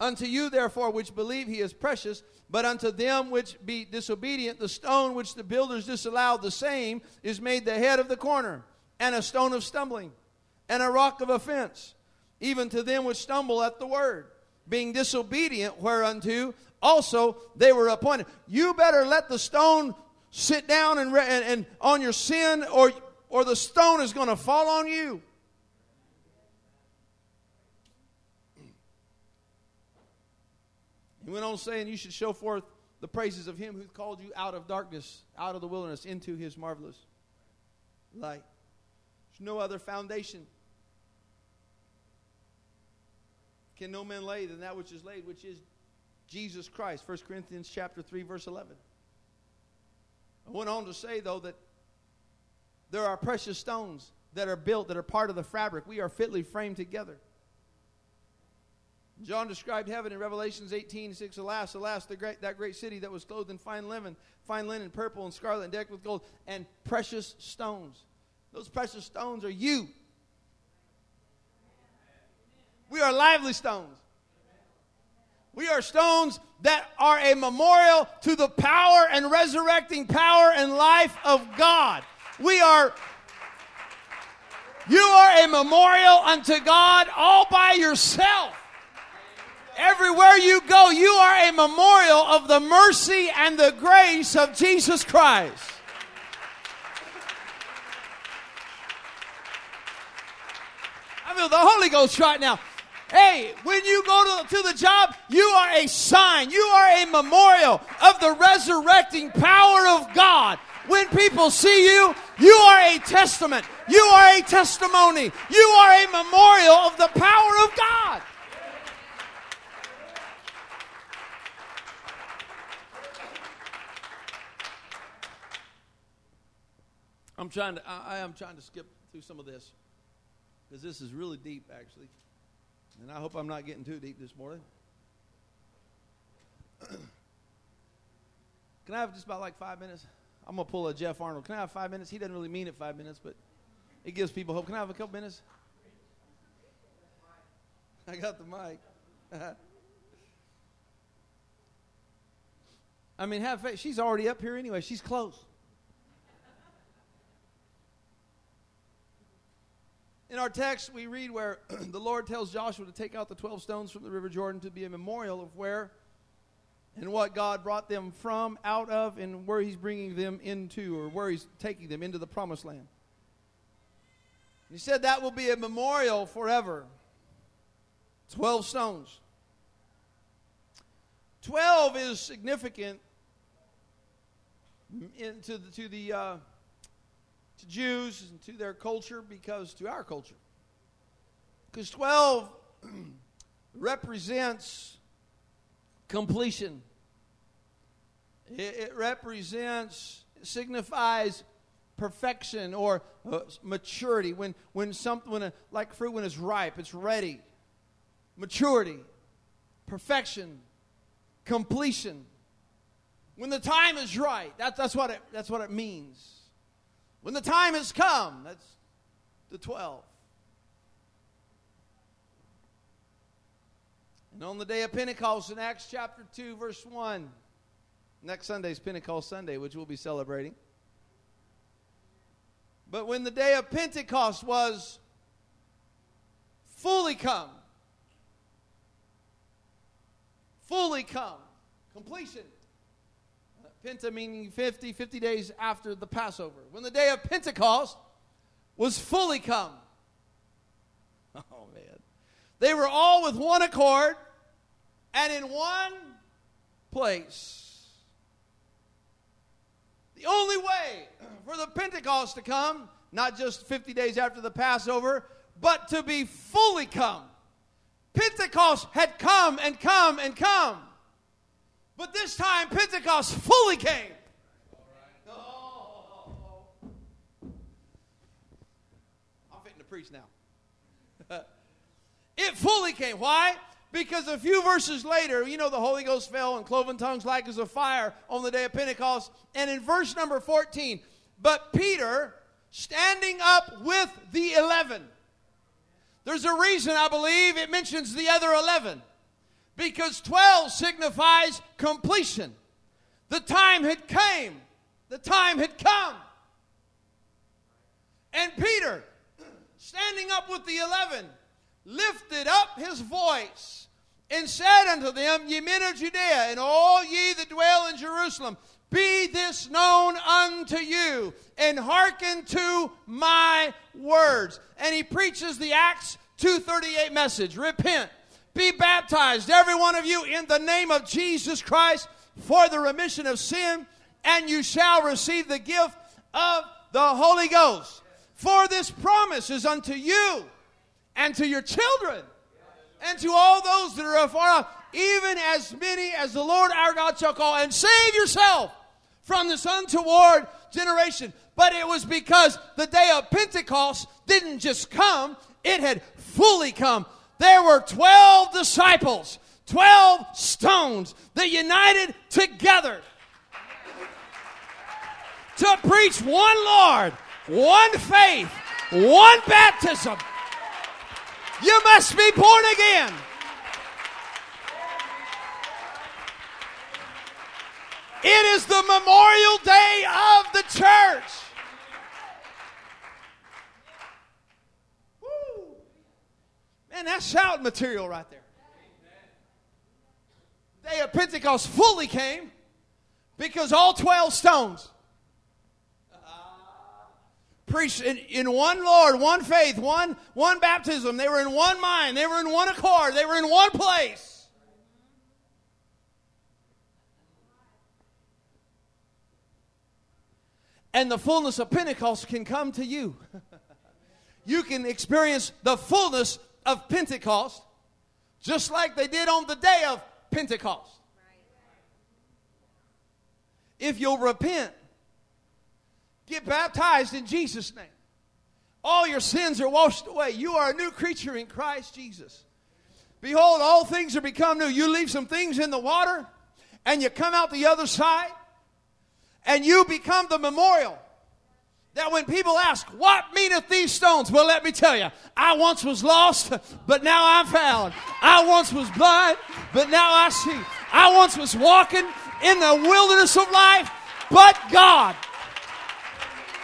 Unto you, therefore, which believe he is precious, but unto them which be disobedient, the stone which the builders disallowed, the same is made the head of the corner, and a stone of stumbling, and a rock of offense, even to them which stumble at the word, being disobedient, whereunto also they were appointed. You better let the stone sit down and, and, and on your sin, or, or the stone is going to fall on you. He went on saying, You should show forth the praises of him who called you out of darkness, out of the wilderness, into his marvelous light. There's no other foundation. Can no man lay than that which is laid, which is Jesus Christ. 1 Corinthians chapter 3, verse 11. I went on to say, though, that there are precious stones that are built that are part of the fabric. We are fitly framed together. John described heaven in Revelations 18, 6. Alas, alas, the great, that great city that was clothed in fine linen, fine linen, purple and scarlet, and decked with gold, and precious stones. Those precious stones are you. We are lively stones. We are stones that are a memorial to the power and resurrecting power and life of God. We are you are a memorial unto God all by yourself. Everywhere you go, you are a memorial of the mercy and the grace of Jesus Christ. I feel the Holy Ghost right now. Hey, when you go to, to the job, you are a sign, you are a memorial of the resurrecting power of God. When people see you, you are a testament, you are a testimony, you are a memorial of the power of God. I'm trying to, I, I am trying to skip through some of this because this is really deep, actually. And I hope I'm not getting too deep this morning. Can I have just about like five minutes? I'm going to pull a Jeff Arnold. Can I have five minutes? He doesn't really mean it five minutes, but it gives people hope. Can I have a couple minutes? I got the mic. I mean, have faith. She's already up here anyway. She's close. In our text, we read where the Lord tells Joshua to take out the 12 stones from the River Jordan to be a memorial of where and what God brought them from, out of, and where He's bringing them into, or where He's taking them into the promised land. He said that will be a memorial forever. 12 stones. 12 is significant into the, to the uh, to Jews and to their culture because to our culture. Because 12 represents completion. It, it represents, signifies perfection or uh, maturity. When, when something, when a, like fruit, when it's ripe, it's ready. Maturity, perfection, completion. When the time is right, that, that's, what it, that's what it means. When the time has come, that's the 12. And on the day of Pentecost in Acts chapter 2, verse 1, next Sunday is Pentecost Sunday, which we'll be celebrating. But when the day of Pentecost was fully come, fully come, completion, Penta meaning 50, 50 days after the Passover. When the day of Pentecost was fully come. Oh, man. They were all with one accord and in one place. The only way for the Pentecost to come, not just 50 days after the Passover, but to be fully come. Pentecost had come and come and come. But this time, Pentecost fully came. Oh. I'm fitting to preach now. it fully came. Why? Because a few verses later, you know, the Holy Ghost fell and cloven tongues like as a fire on the day of Pentecost. And in verse number 14, but Peter standing up with the 11. There's a reason I believe it mentions the other 11. Because 12 signifies completion. The time had came. The time had come. And Peter, standing up with the 11, lifted up his voice and said unto them, Ye men of Judea, and all ye that dwell in Jerusalem, be this known unto you, and hearken to my words. And he preaches the Acts 238 message repent, be baptized, every one of you, in the name of Jesus Christ for the remission of sin, and you shall receive the gift of the Holy Ghost. For this promise is unto you and to your children and to all those that are afar off, even as many as the Lord our God shall call, and save yourself from this untoward generation. But it was because the day of Pentecost didn't just come, it had fully come. There were 12 disciples, 12 stones that united together to preach one Lord, one faith, one baptism. You must be born again. It is the memorial day of the church. Man, that's shout material right there. Day of Pentecost fully came because all 12 stones preached in, in one Lord, one faith, one, one baptism. They were in one mind, they were in one accord, they were in one place. And the fullness of Pentecost can come to you. you can experience the fullness of Pentecost just like they did on the day of Pentecost. If you'll repent, get baptized in Jesus' name, all your sins are washed away. You are a new creature in Christ Jesus. Behold, all things are become new. You leave some things in the water, and you come out the other side, and you become the memorial. That when people ask, What meaneth these stones? Well, let me tell you, I once was lost, but now I'm found. I once was blind, but now I see. I once was walking in the wilderness of life, but God,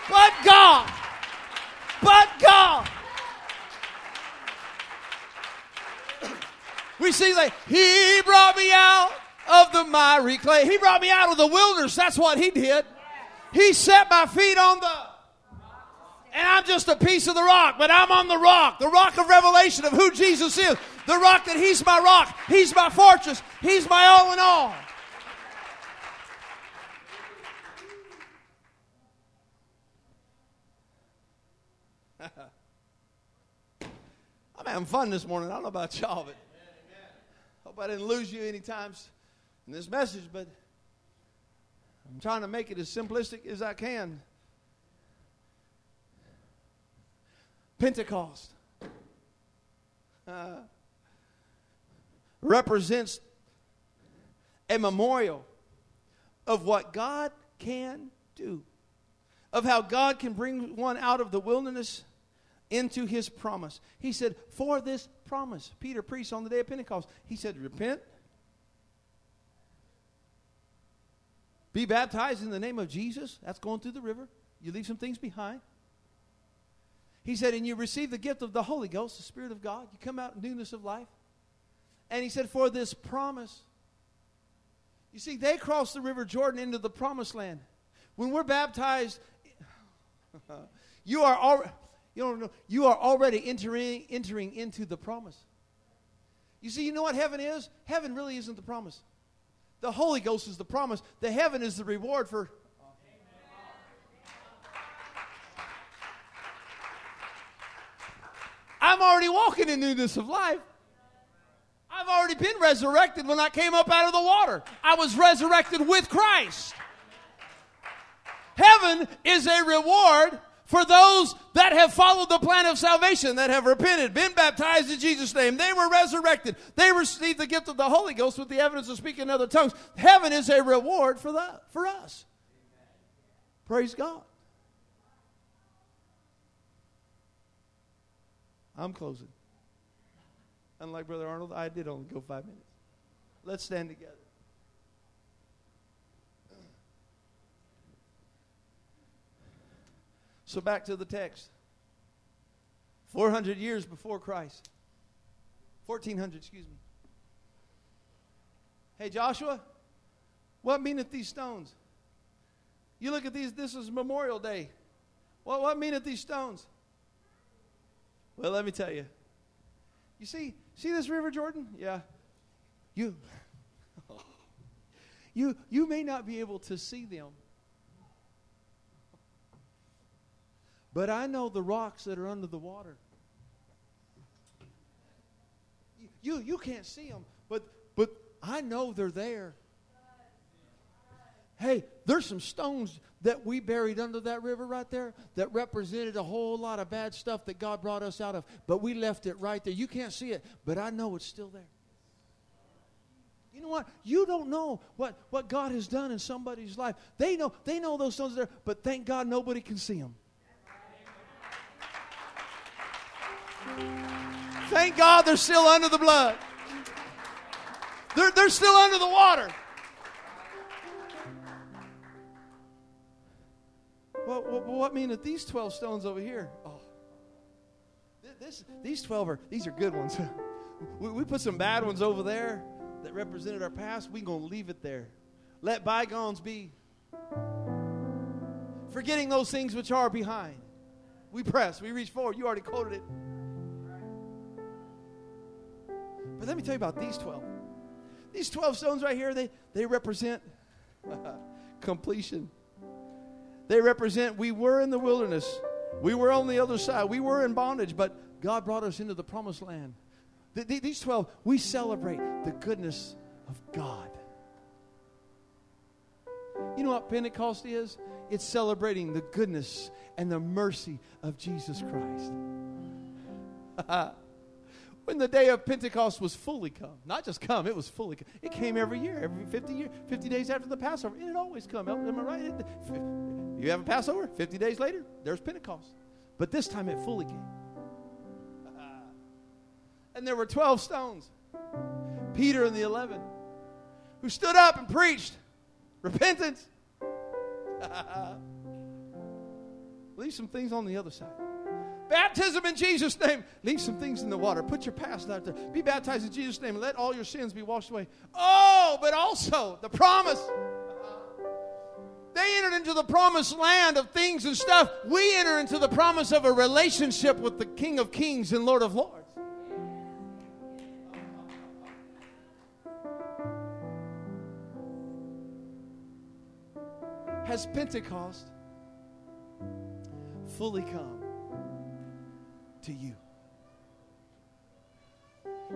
but God, but God. We see that He brought me out of the miry clay. He brought me out of the wilderness. That's what He did. He set my feet on the and I'm just a piece of the rock, but I'm on the rock, the rock of revelation of who Jesus is, the rock that He's my rock, He's my fortress, He's my all in all. I'm having fun this morning. I don't know about y'all, but hope I didn't lose you any times in this message, but I'm trying to make it as simplistic as I can. Pentecost uh, represents a memorial of what God can do, of how God can bring one out of the wilderness into his promise. He said, For this promise, Peter preached on the day of Pentecost. He said, Repent, be baptized in the name of Jesus. That's going through the river. You leave some things behind. He said, and you receive the gift of the Holy Ghost, the Spirit of God. You come out in newness of life. And he said, for this promise. You see, they crossed the river Jordan into the promised land. When we're baptized, you are already, you don't know, you are already entering, entering into the promise. You see, you know what heaven is? Heaven really isn't the promise. The Holy Ghost is the promise. The heaven is the reward for I'm already walking in newness of life. I've already been resurrected when I came up out of the water. I was resurrected with Christ. Heaven is a reward for those that have followed the plan of salvation, that have repented, been baptized in Jesus' name. They were resurrected. They received the gift of the Holy Ghost with the evidence of speaking in other tongues. Heaven is a reward for, that, for us. Praise God. I'm closing. Unlike Brother Arnold, I did only go five minutes. Let's stand together. So back to the text. 400 years before Christ. 1400, excuse me. Hey, Joshua, what meaneth these stones? You look at these, this is Memorial Day. What, what meaneth these stones? Well, let me tell you. You see, see this river Jordan? Yeah. You you you may not be able to see them. But I know the rocks that are under the water. You you can't see them, but but I know they're there. Hey, there's some stones that we buried under that river right there that represented a whole lot of bad stuff that God brought us out of, but we left it right there. You can't see it, but I know it's still there. You know what? You don't know what, what God has done in somebody's life. They know they know those stones are there, but thank God nobody can see them. Thank God they're still under the blood. They're, they're still under the water. Well, what, what mean that these 12 stones over here? Oh, this, these 12 are, these are good ones. we, we put some bad ones over there that represented our past. We're going to leave it there. Let bygones be. Forgetting those things which are behind. We press, we reach forward. You already quoted it. But let me tell you about these 12. These 12 stones right here, they, they represent completion. They represent we were in the wilderness. We were on the other side. We were in bondage, but God brought us into the promised land. Th- th- these 12, we celebrate the goodness of God. You know what Pentecost is? It's celebrating the goodness and the mercy of Jesus Christ. when the day of Pentecost was fully come, not just come, it was fully come. It came every year, every 50 year, 50 days after the Passover. It always come. Am I right? You have a Passover, 50 days later, there's Pentecost. But this time it fully came. and there were 12 stones. Peter and the 11 who stood up and preached repentance. Leave some things on the other side. Baptism in Jesus' name. Leave some things in the water. Put your past out there. Be baptized in Jesus' name and let all your sins be washed away. Oh, but also the promise. They entered into the promised land of things and stuff. We enter into the promise of a relationship with the King of Kings and Lord of Lords. Has Pentecost fully come to you?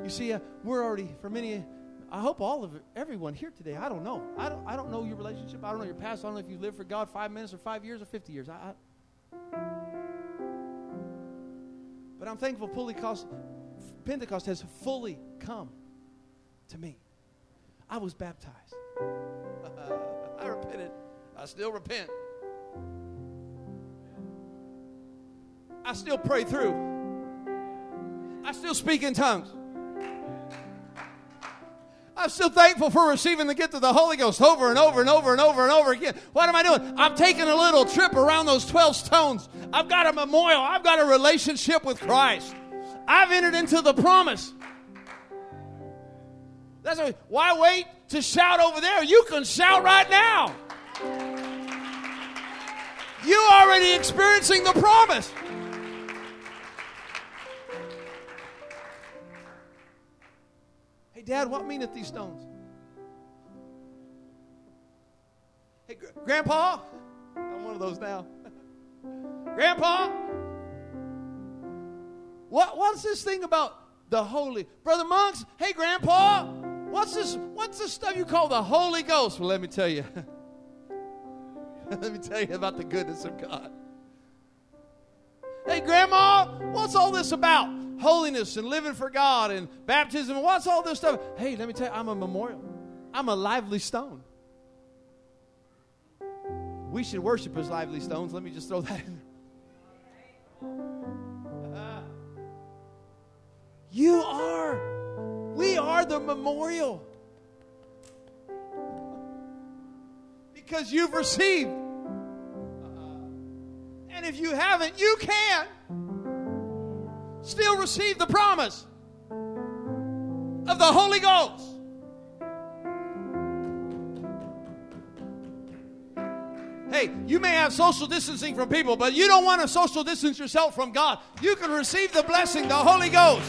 You see, uh, we're already, for many, I hope all of everyone here today, I don't know. I don't, I don't know your relationship. I don't know your past. I don't know if you lived for God five minutes or five years or 50 years. I, I but I'm thankful Pentecost, Pentecost has fully come to me. I was baptized. I repented. I still repent. I still pray through. I still speak in tongues. I'm still thankful for receiving the gift of the Holy Ghost over and over and over and over and over again. What am I doing? I'm taking a little trip around those 12 stones. I've got a memorial. I've got a relationship with Christ. I've entered into the promise. That's why, why wait to shout over there? You can shout right now. You already experiencing the promise. Dad, what meaneth these stones? Hey, Gr- Grandpa, I'm one of those now. Grandpa, what, what's this thing about the Holy? Brother Monks, hey, Grandpa, what's this, what's this stuff you call the Holy Ghost? Well, let me tell you. let me tell you about the goodness of God. Hey, Grandma, what's all this about? Holiness and living for God and baptism. What's all this stuff? Hey, let me tell you, I'm a memorial. I'm a lively stone. We should worship as lively stones. Let me just throw that in there. Uh, you are. We are the memorial. Because you've received. And if you haven't, you can still receive the promise of the Holy Ghost. Hey, you may have social distancing from people, but you don't want to social distance yourself from God. You can receive the blessing, the Holy Ghost.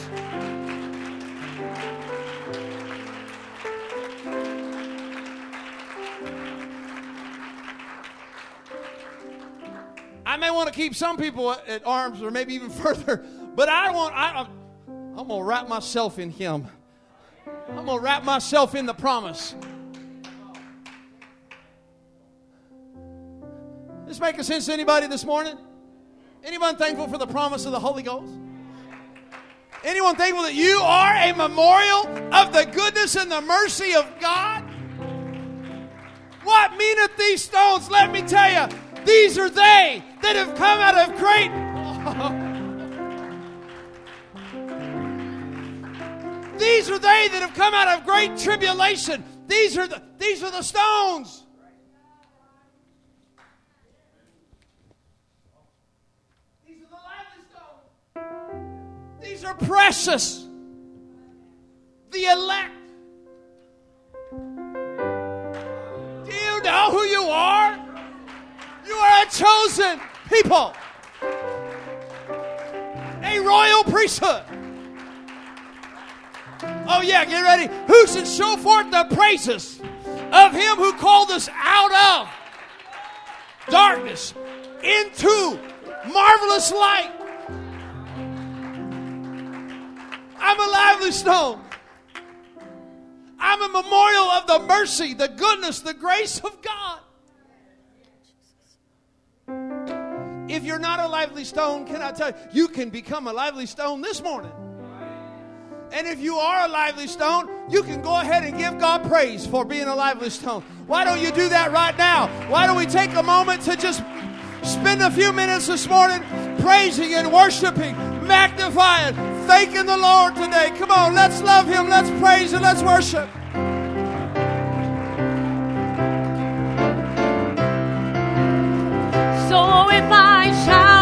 I may want to keep some people at, arms or maybe even further, but I want I I'm going to wrap myself in him. I'm going to wrap myself in the promise. This making sense to anybody this morning? Anyone thankful for the promise of the Holy Ghost? Anyone thankful that you are a memorial of the goodness and the mercy of God? What meaneth these stones? Let me tell you, these are they that have come out of great. these are they that have come out of great tribulation. These are the, these are the stones. These are the lively stones. These are precious. The elect. Do you know who you are? You are a chosen people, a royal priesthood. Oh, yeah, get ready. Who should show forth the praises of him who called us out of darkness into marvelous light? I'm a lively stone. I'm a memorial of the mercy, the goodness, the grace of God. If you're not a lively stone, can I tell you, you can become a lively stone this morning. And if you are a lively stone, you can go ahead and give God praise for being a lively stone. Why don't you do that right now? Why don't we take a moment to just spend a few minutes this morning praising and worshiping, magnifying, thanking the Lord today? Come on, let's love Him, let's praise and let's worship. So if I shout,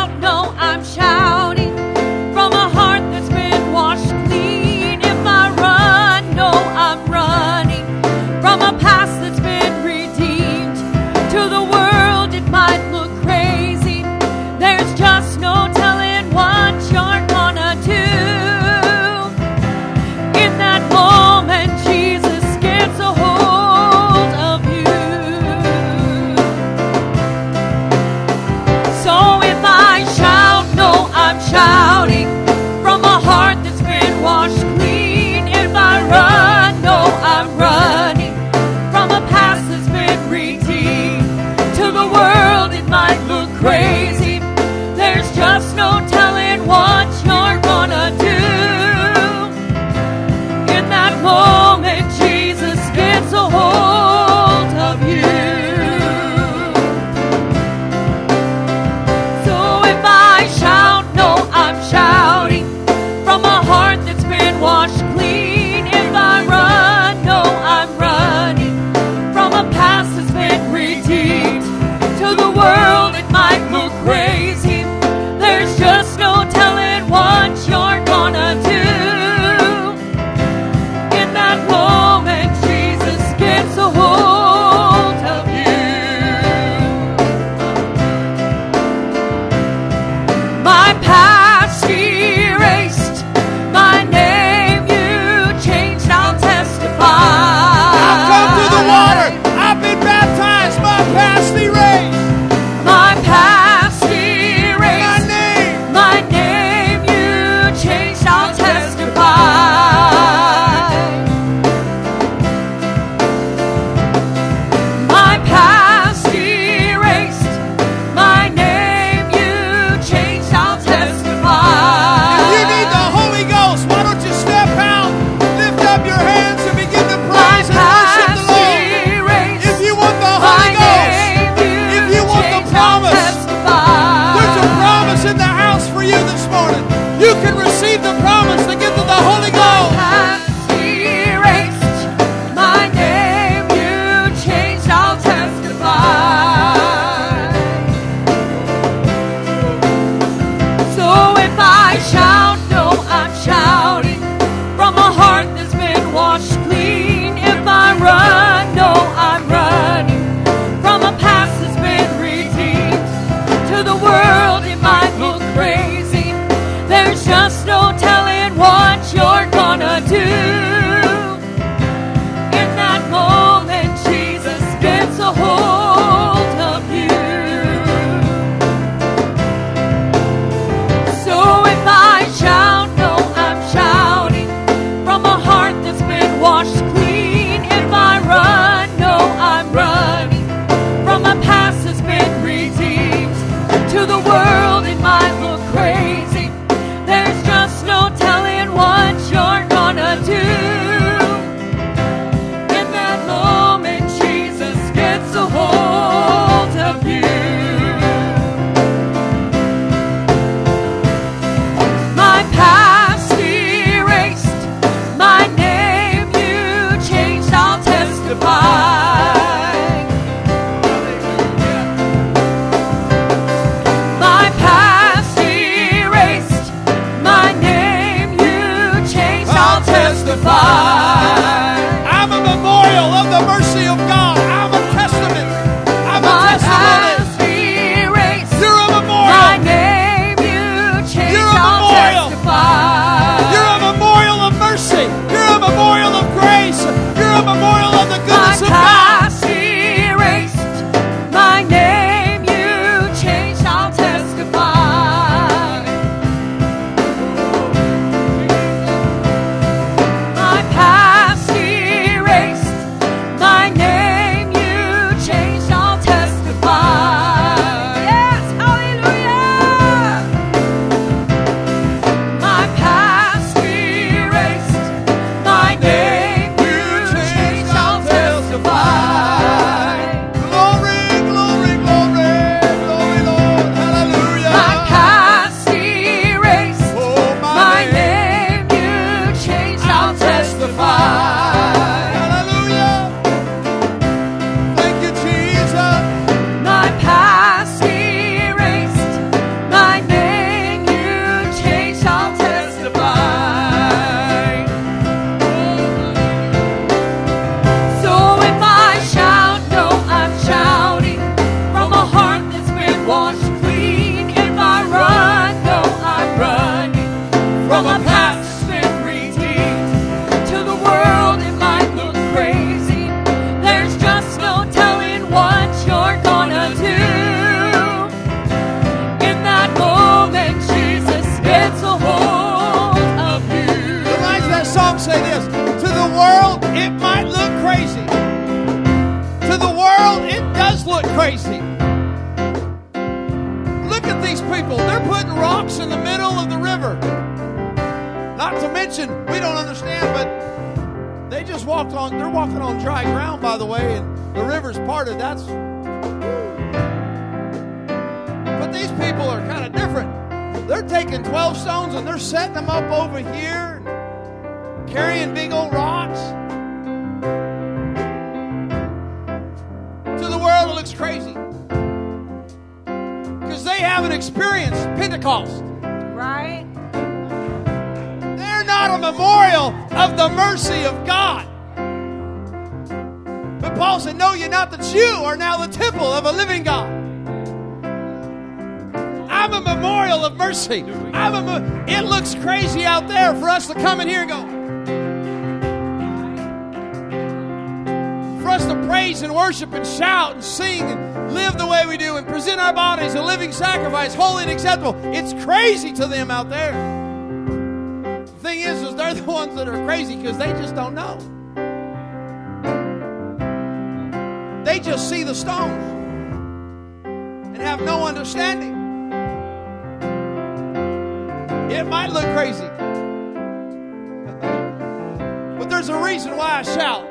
to them out there. The thing is, is they're the ones that are crazy because they just don't know. They just see the stones and have no understanding. It might look crazy, but there's a reason why I shout.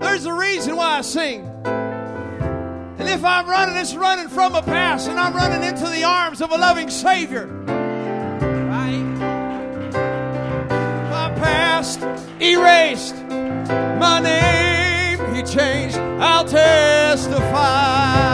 There's a reason why I sing. And if I'm running, it's running from a past, and I'm running into the arms of a loving Savior. Right? My past erased, my name he changed. I'll testify.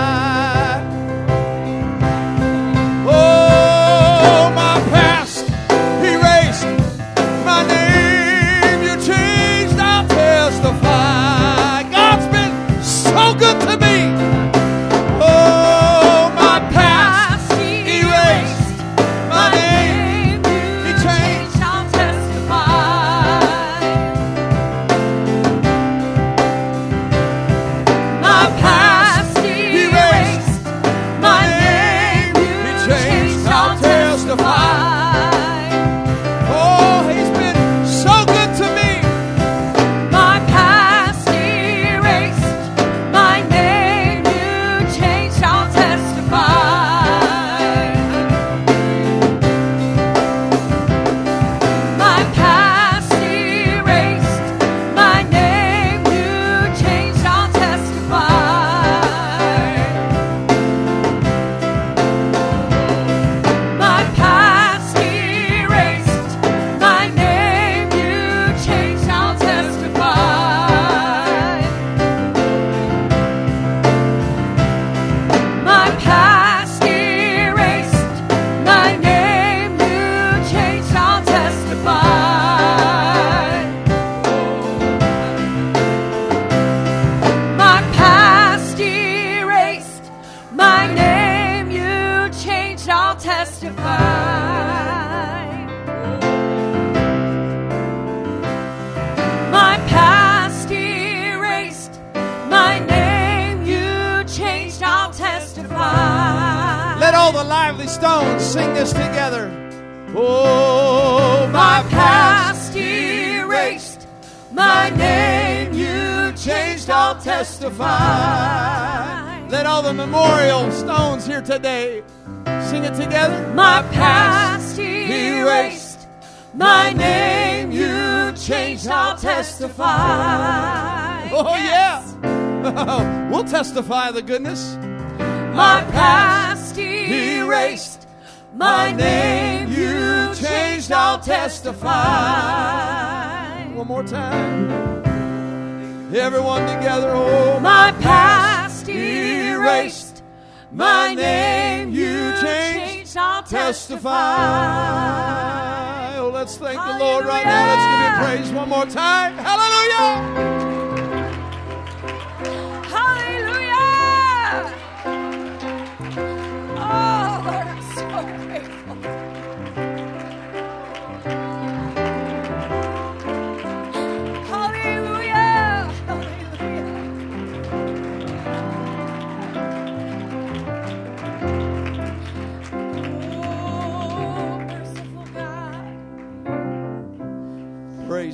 Erased, my name you changed, I'll testify. Let all the memorial stones here today sing it together. My past erased, my name you changed, I'll testify. Oh, yeah. we'll testify the goodness. My past erased, my name you changed, I'll testify. One more time. Everyone together. Oh, My past erased, my name you changed, I'll testify. Oh, let's thank the Lord right now. Let's give him praise one more time. Hallelujah. Hallelujah!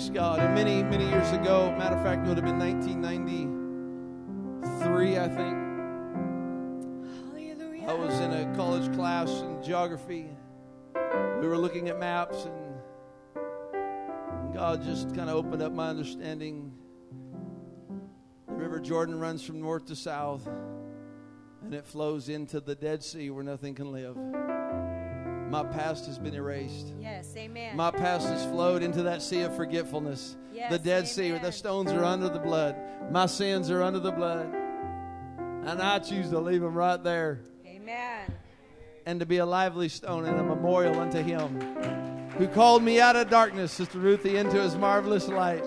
Praise God. And many, many years ago, matter of fact, it would have been 1993, I think. Hallelujah. I was in a college class in geography. We were looking at maps, and God just kind of opened up my understanding. The River Jordan runs from north to south, and it flows into the Dead Sea where nothing can live. My past has been erased. Yes, amen. My past has flowed into that sea of forgetfulness. Yes, the Dead Sea, where the stones are under the blood. My sins are under the blood. And I choose to leave them right there amen. and to be a lively stone and a memorial unto Him who called me out of darkness, Sister Ruthie, into His marvelous light.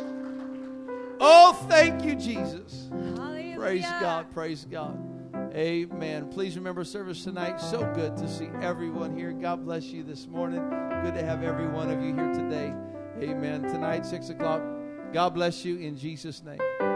Oh, thank you, Jesus. Hallelujah. Praise God. Praise God. Amen. Please remember service tonight. So good to see everyone here. God bless you this morning. Good to have every one of you here today. Amen. Tonight, 6 o'clock. God bless you in Jesus' name.